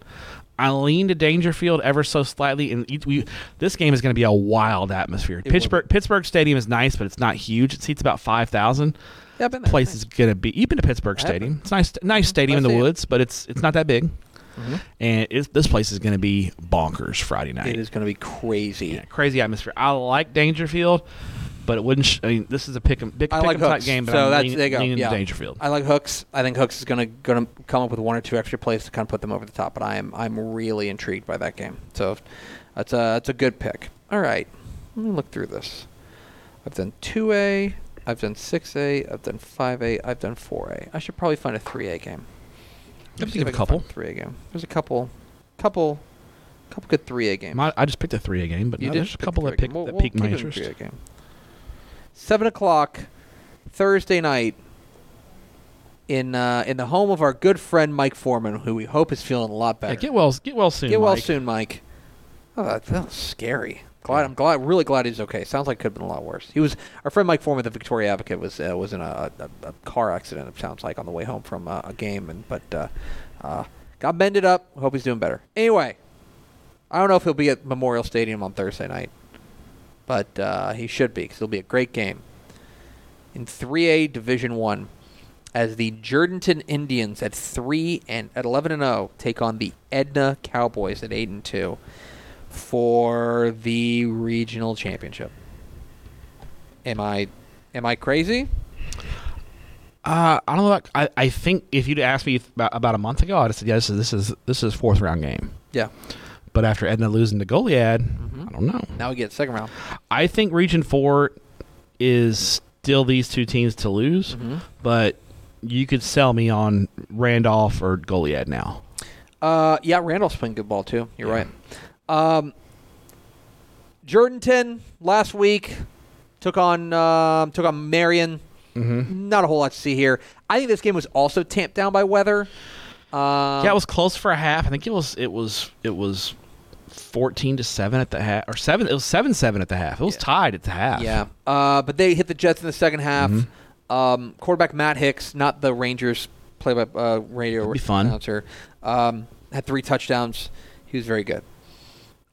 I lean to Daingerfield ever so slightly, and we, this game is going to be a wild atmosphere. will Pittsburg Pittsburg Stadium is nice, but it's not huge. It seats about five thousand. Yeah, I've been there. Place is going to be. You've been to Pittsburg Stadium. It's nice, nice stadium in the see it. woods, but it's it's not that big. Mm-hmm. and it's, this place is going to be bonkers Friday night. It is going to be crazy. Yeah, crazy atmosphere. I like Daingerfield, but it wouldn't. Sh- I mean, this is a pick 'em, pick, I pick like 'em type hooks. game, but so I'm that's leaning, there you go. leaning yeah. to Daingerfield. I like hooks. I think hooks is going to going to come up with one or two extra plays to kind of put them over the top. But I am I'm really intrigued by that game. So that's a that's a good pick. All right, let me look through this. I've done two A. I've done six A. I've done five A. I've done four A. I should probably find a three A game. Let me See think if I a find couple. Three A game. There's a couple, couple, couple good three A games. My, I just picked a three A game, but no, there's a pick couple that three pick game. that We'll- we'll my keep it in interest. three A game. Seven o'clock, Thursday night. In uh, in the home of our good friend Mike Foreman, who we hope is feeling a lot better. Yeah, get well, get well soon. Get well Mike. soon, Mike. Oh, that, was scary. Glad I'm glad, really glad he's okay. Sounds like it could have been a lot worse. He was our friend Mike Foreman, the Victoria Advocate, was uh, was in a, a, a car accident. It sounds like on the way home from uh, a game, and but uh, uh, got bended up. Hope he's doing better. Anyway, I don't know if he'll be at Memorial Stadium on Thursday night, but uh, he should be because it'll be a great game in 3A Division One as the Jourdanton Indians at three and at 11 and 0 take on the Edna Cowboys at eight and two for the regional championship. Am I am I crazy? Uh, I don't know. About, I I think if you'd asked me about, about a month ago, I'd have said, yeah, this is this is this is fourth round game. Yeah. But after Edna losing to Goliad, Mm-hmm. I don't know. Now we get second round. I think Region Four is still these two teams to lose, Mm-hmm. but you could sell me on Randolph or Goliad now. Uh, yeah, Randolph's playing good ball too. You're right. Um, Jourdanton last week took on um took on Marion. Mm-hmm. Not a whole lot to see here. I think this game was also tamped down by weather. Um, yeah, it was close for a half. I think it was it was it was fourteen to seven at the half, or seven. It was seven seven at the half. It was tied at the half. Yeah, uh, but they hit the Jets in the second half. Mm-hmm. Um, quarterback Matt Hicks, not the Rangers play by uh, radio That'd be fun. announcer, um, had three touchdowns. He was very good.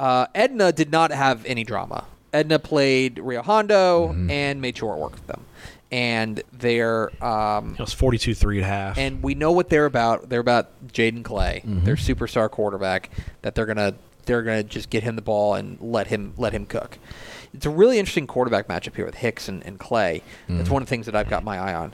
Uh, Edna did not have any drama. Edna played Rio Hondo Mm-hmm. and made short work with them, and they're um, it was forty two three at half. and we know what they're about. They're about Jaden Clay, Mm-hmm. their superstar quarterback. That they're gonna they're gonna just get him the ball and let him let him cook. It's a really interesting quarterback matchup here with Hicks and, and Clay. Mm-hmm. That's one of the things that I've got my eye on.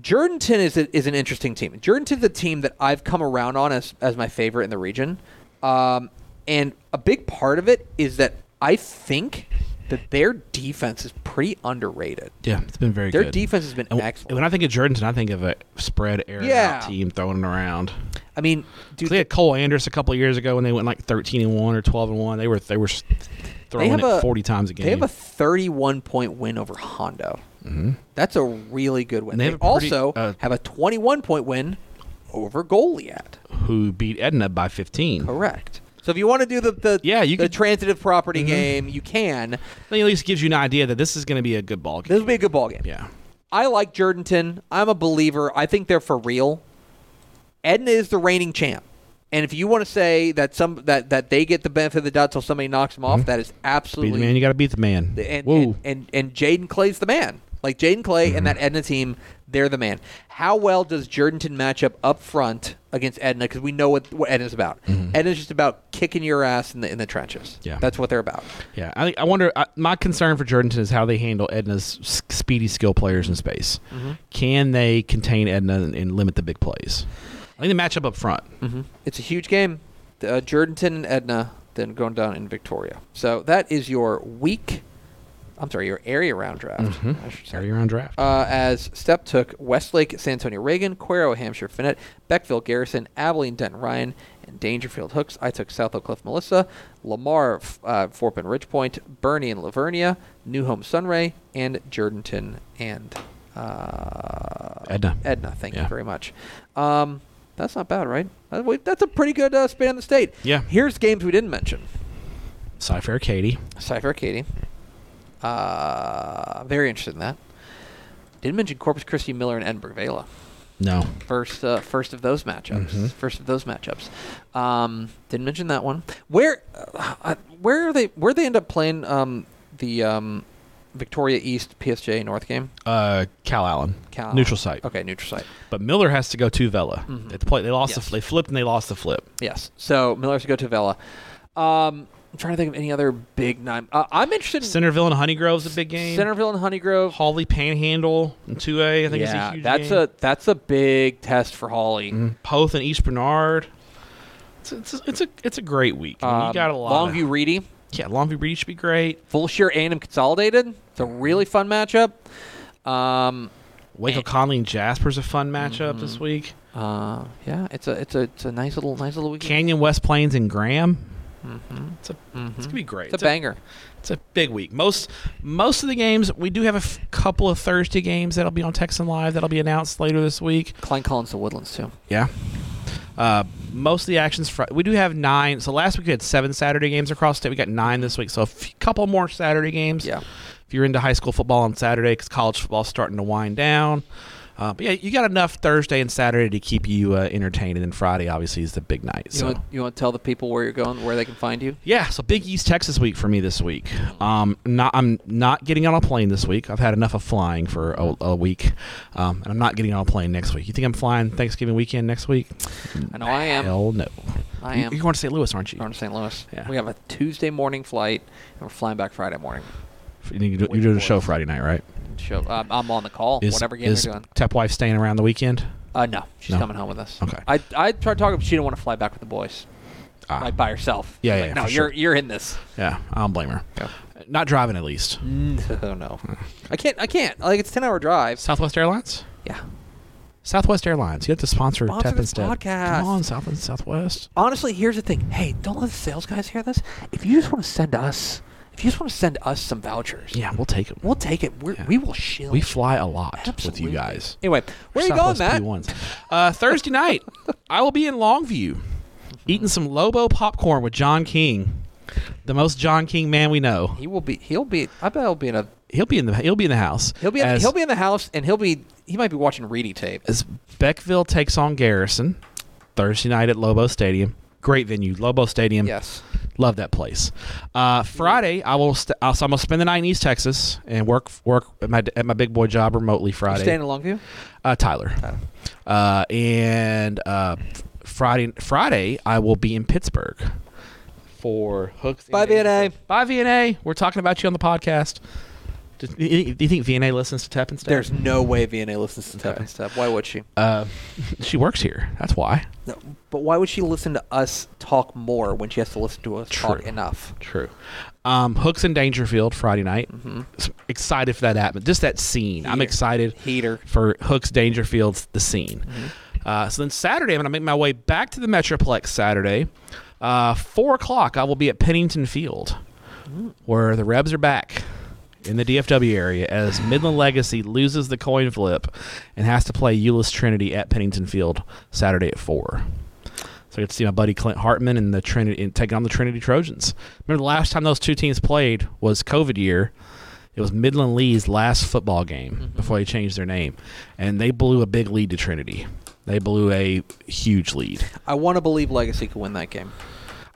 Jourdanton is a, is an interesting team. Jourdanton's a team that I've come around on as as my favorite in the region, um, and a big part of it is that I think that their defense is pretty underrated. yeah, it's been very good. Their good. defense has been And excellent. When I think of Jourdanton, I think of a spread air Yeah. team throwing it around. I mean, dude, they had Cole Anders a couple years ago when they went like thirteen and one or twelve and one. They were they were throwing it a- forty times a game. They have a 31 point win over Hondo. Mm-hmm. That's a really good win. And they They, have a pretty, also uh, have a 21 point win over Goliad. who beat Edna by fifteen. Correct. So if you want to do the the, Yeah, you the could- Mm-hmm. transitive property game, you can. That at least gives you an idea that this is going to be a good ball game. This would be a good ball game. Yeah, I like Jourdanton. I'm a believer. I think they're for real. Edna is the reigning champ. And if you want to say that some that, that they get the benefit of the doubt till somebody knocks them off, that is beat absolutely the man. You got to beat the man. and Whoa. and and, and Jaden Clay's the man. Like Jaden Clay and Mm-hmm. that Edna team, they're the man. How well does Jourdanton match up up front against Edna? Because we know what, what Edna's about. Edna's just about kicking your ass in the in the trenches. Mm-hmm. Yeah. that's what they're about. Yeah, I, I wonder. I, my concern for Jourdanton is how they handle Edna's speedy skill players in space. Mm-hmm. Can they contain Edna and, and limit the big plays? I think the matchup up front. It's a huge game. Uh, Jourdanton and Edna then going down in Victoria. So that is your week. I'm sorry, your area round draft. Say. Area round draft. Uh, as Stepp took Westlake, San Antonio Reagan, Cuero, Hamshire, Fannett, Beckville, Garrison, Abilene, Denton, Ryan, and Daingerfield Hooks. I took South Oak Cliff, Melissa, Lamar, uh, Forp and Ridgepoint, Boerne and La Vernia, New Home, Sunray, and Jourdanton and uh, Edna. Edna, thank Yeah. you very much. Um, that's not bad, right? That's a pretty good uh, span of the state. Yeah. Here's games we didn't mention. Cy-Fair Katy. Cy-Fair Katy. Uh, very interested in that. Didn't mention Corpus Christi Miller and Edinburg Vela. No. First, uh, first of those matchups. Mm-hmm. First of those matchups. Um, didn't mention that one. Where, uh, uh, where are they? Where they end up playing um, the um, Victoria East PSJ North game? Uh, Calallen, Cal neutral site. Okay, neutral site. But Miller has to go to Vela. They play. They lost. Yes. The, they flipped and they lost the flip. Yes. So Miller has to go to Vela. Um, I'm trying to think of any other big nine. Uh, I'm interested in Centerville and Honey Grove's a big game. Centerville and Honey Grove. Hawley Panhandle and 2A. I think yeah, is a huge that's game. a that's a big test for Hawley. Mhm. Poth and East Bernard. It's a, it's a, it's a, it's a great week. Um, you got a lot. Longview Reedy, yeah, Longview Breach should be great. Fulshear A&M Consolidated. It's a really fun matchup. Um, Waco And- Connally and Jasper's a fun matchup this Mm-hmm. week. uh, yeah, it's a it's a it's a nice little nice little weekend. Canyon West Plains and Graham. Mhm. It's a Mhm. it's gonna be great. It's a banger. It's a big week. Most most of the games we do have a f- couple of Thursday games that'll be on Texan Live that'll be announced later this week. Klein Collins to Woodlands too. Yeah. Uh, most of the actions fr- we do have nine. So last week we had seven Saturday games across state. We got nine this week. So a f- couple more Saturday games. Yeah. If you're into high school football on Saturday, because college football's starting to wind down. Uh, but yeah, you got enough Thursday and Saturday to keep you uh, entertained, and then Friday obviously is the big night. You So want you want to tell the people where you're going, where they can find you? yeah, so Big East Texas week for me this week. Um, not I'm not getting on a plane this week. I've had enough of flying for a, a week, um, and I'm not getting on a plane next week. You think I'm flying Thanksgiving weekend next week? I know I am. Hell no. I am. You're going to St. Louis, aren't you? Going to St. Louis. Yeah. We have a Tuesday morning flight, and we're flying back Friday morning. You do- You're doing a show. Friday night, right? Show. Um, I'm on the call. Is, whatever game is they're doing. Tep wife staying around the weekend? Uh, no, she's No. coming home with us. Okay. I I tried talking, but she didn't want to fly back with the boys, Ah, like by herself. Yeah, She's yeah, like, no, for you're sure. you're in this. yeah, I don't blame her. Yeah. Not driving at least. No, no. I can't. I can't. Like it's ten hour drive. Southwest Airlines? Yeah. Southwest Airlines. You have to sponsor, Sponsor Tep this instead. podcast. Come on, South and Southwest. Honestly, here's the thing. Hey, don't let the sales guys hear this. If you just want to send us, if you just want to send us some vouchers, Yeah, we'll take them. we'll take it. We're, Yeah. We will shill. We fly a lot with you guys. Anyway, where are you going, Southwest Matt? P1s. Uh, Thursday night, I will be in Longview, eating some Lobo popcorn with John King, the most John King man we know. He will be. He'll be. I bet he'll be in a. He'll be in the he'll be in the house. He'll be. In, as, he'll be in the house, and he'll be. He might be watching Reedy tape. as Beckville takes on Garrison Thursday night at Lobo Stadium. Great venue, Lobo Stadium. Yes. Love that place. Uh, Friday, I will. St- uh, so I'm gonna spend the night in East Texas and work work at my at my big boy job remotely You Friday. staying in Longview? Uh, Tyler. Tyler. Uh, and uh, Friday, Friday, I will be in Pittsburg for Hooks. Bye, VNA. Bye, VNA. We're talking about you on the podcast. Do you, do you think VNA listens to Tep and stuff? There's no way VNA listens to Stepp Okay. and Stepp. Why would she? Uh, she works here. That's why. No, but why would she listen to us talk more when she has to listen to us talk True. enough? True. Um, Hooks in Daingerfield Friday night. S- Excited for that atmosphere. Just that scene. I'm Heater. excited Heater. for Hooks Daingerfield's the scene. Uh, so then Saturday, I'm going to make my way back to the Metroplex Saturday. Uh, Four o'clock, I will be at Pennington Field, where the Rebs are back in the DFW area as Midland Legacy loses the coin flip and has to play Euless Trinity at Pennington Field Saturday at four. So I get to see my buddy Clint Hartman and the Trinity and taking on the Trinity Trojans. Remember the last time those two teams played was COVID year. It was Midland Lee's last football game mm-hmm. before they changed their name, and they blew a big lead to Trinity. They blew a huge lead. I want to believe Legacy could win that game.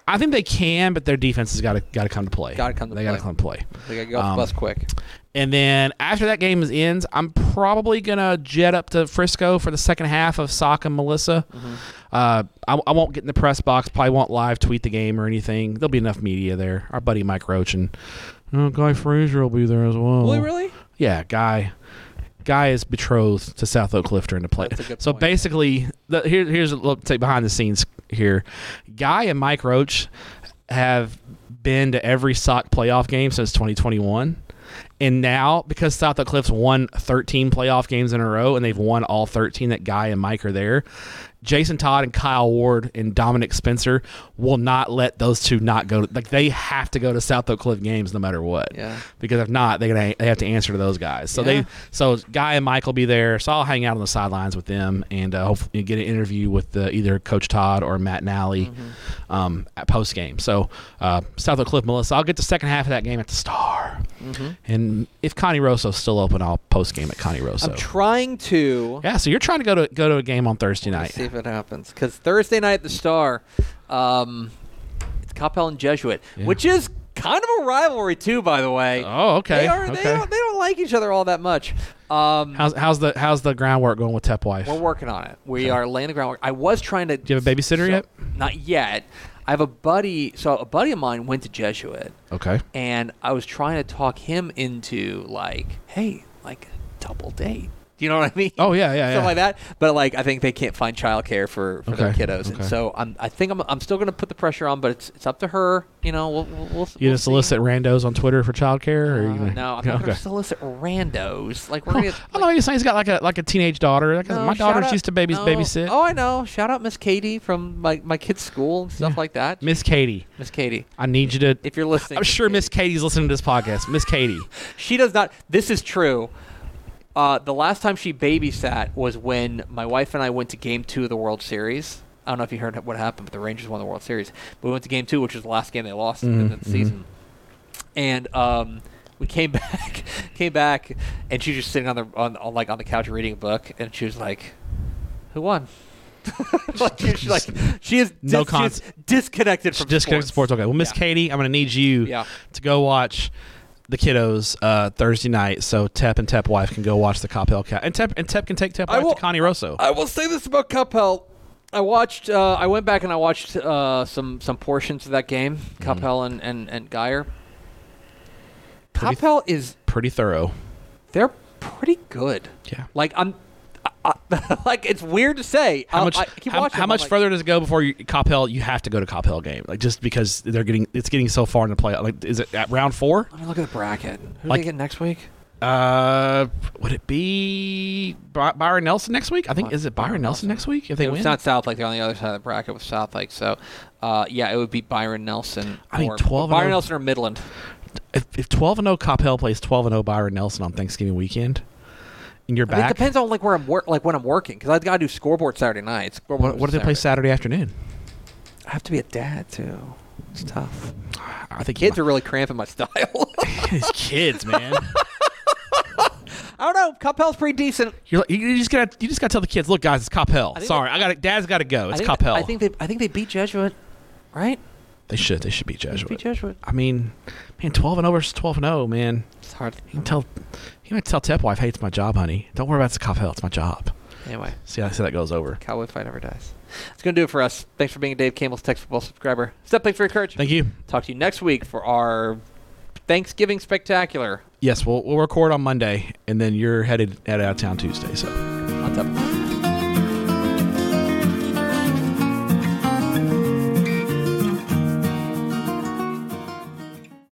I think they can, but their defense has got to got to come to play. Gotta come to they got to come to play. They gotta get off Um, bus quick. And then after that game is ends, I'm probably gonna jet up to Frisco for the second half of Sock and Melissa. Uh, I, I won't get in the press box. Probably won't live tweet the game or anything. There'll be enough media there. Our buddy Mike Roach and uh, Guy Frazier will be there as well. Really, really? Yeah, Guy. Guy is betrothed to South Oak during the play. That's a good so point. basically, the, here, here's a little take behind the scenes here. Guy and Mike Roach have been to every sock playoff game since 2021. And now, because South Cliffs won 13 playoff games in a row and they've won all 13 that Guy and Mike are there, Jason Todd and Kyle Ward and Dominic Spencer will not let those two not go. To, like, they have to go to South Oak Cliff games no matter what Yeah. because if not, they're gonna they have to answer to those guys. So Yeah. they so Guy and Mike will be there. So I'll hang out on the sidelines with them and uh, hopefully get an interview with uh, either Coach Todd or Matt Nally Mm-hmm. um, at post game. So uh, South Oak Cliff, Melissa, I'll get the second half of that game at the Star. Mm-hmm. And if Cane Rosso's still open, I'll post game at Cane Rosso. I'm trying to yeah, so you're trying to go to go to a game on Thursday night. If it happens because Thursday night at the Star, um, it's Coppell and Jesuit, Yeah. which is kind of a rivalry too, by the way. Oh, okay. They, are, okay. they, don't, they don't like each other all that much. Um, how's how's the how's the groundwork going with Tep Wife? we're working on it. We are laying the groundwork. I was trying to. Do you have a babysitter so- yet? Not yet. I have a buddy. So a buddy of mine went to Jesuit, Okay. and I was trying to talk him into like, hey, like a double date. Do you know what I mean? Oh, yeah, yeah, Something yeah. like that. But like, I think they can't find childcare for for their Okay, kiddos, and okay. so I'm. I think I'm. I'm still going to put the pressure on, but it's it's up to her. You know, we'll we'll. we'll You we'll just see. solicit randos on Twitter for childcare, or Uh, you gonna, no, I'm not going okay. to solicit randos. Like we're going to. I don't know. You're saying he's got like a like a teenage daughter. Like No, my shout daughter's out- used to babies no. babysit. Oh, I know. Shout out Miss Katie from my, my kid's school and stuff Yeah. like that. Miss Katie, Miss Katie, I need you to. if you're listening, I'm sure Miss Katie. Katie's listening to this podcast. Miss Katie. She does not. This is true. Uh, the last time she babysat was when my wife and I went to Game Two of the World Series. I don't know if you heard what happened, but the Rangers won the World Series. But We went to Game Two, which was the last game they lost in Mhm, the mhm. season, and um, we came back, came back, and she was just sitting on the on, on like on the couch reading a book, and she was like, "Who won?" like she- she's like she is No dis- she's cons- disconnected from Disconnected sports. Okay. Well, Miss Yeah. Katie, I'm gonna need you Yeah. to go watch the kiddos uh, Thursday night, so Tep and Tep wife can go watch the Coppell Cat, and Tep and Tep can take Tep wife will- to Cane Rosso. I will say this about Coppell. I watched. Uh, I went back and I watched uh, some some portions of that game. Coppell and and and Guyer. Pretty- Coppell is Pretty thorough. they're pretty good. Yeah. Like I'm. I, I, like it's weird to say. How I'll- much? I keep how, watching how much like, further does it go before you Coppell? You have to go to Coppell game, like just because they're getting it's getting so far in the play. Like, is it at round four? Let me look at the bracket. Who do Like- they get next week? Uh, would it be By- Byron Nelson next week? I think By- is it Byron, Byron Nelson Nelson. next week if they It win? was not Southlake. They're on the other side of the bracket with Southlake. So, uh, yeah, it would be Byron Nelson. I mean, or 12 Byron 0 Nelson or Midland. if, if twelve and zero Coppell plays twelve and zero Byron Nelson on Thanksgiving weekend, and you're I mean, it depends on like where I'm work, like when I'm working, because I got to do scoreboard Saturday nights. What, what they play Saturday. Afternoon? I have to be a dad too. It's tough. I think Kids you are really cramping my style. might- these kids, man. I don't know. Coppell's pretty decent. You're like, you just gotta you just gotta tell the kids, look, guys, it's Coppell. Sorry, they- I got Dad's got to go. It's I Coppell. I think they. I think they beat Jesuit, right? they should they should beat Jesuit. Beat Jesuit. I mean, man, twelve and zero versus twelve and zero, man. Hard. You can tell. You might tell Tep wife, hey, it's my job, honey. Don't worry about the Coppell. It's my job. Anyway, See how, see how that goes over. Cowboy fight never dies. It's gonna do it for us. Thanks for being a Dave Campbell's Texas Football subscriber. Step back for your courage. Thank you. Talk to you next week for our Thanksgiving spectacular Yes, we'll we'll record on Monday, and then you're headed headed out of town Tuesday. So. on top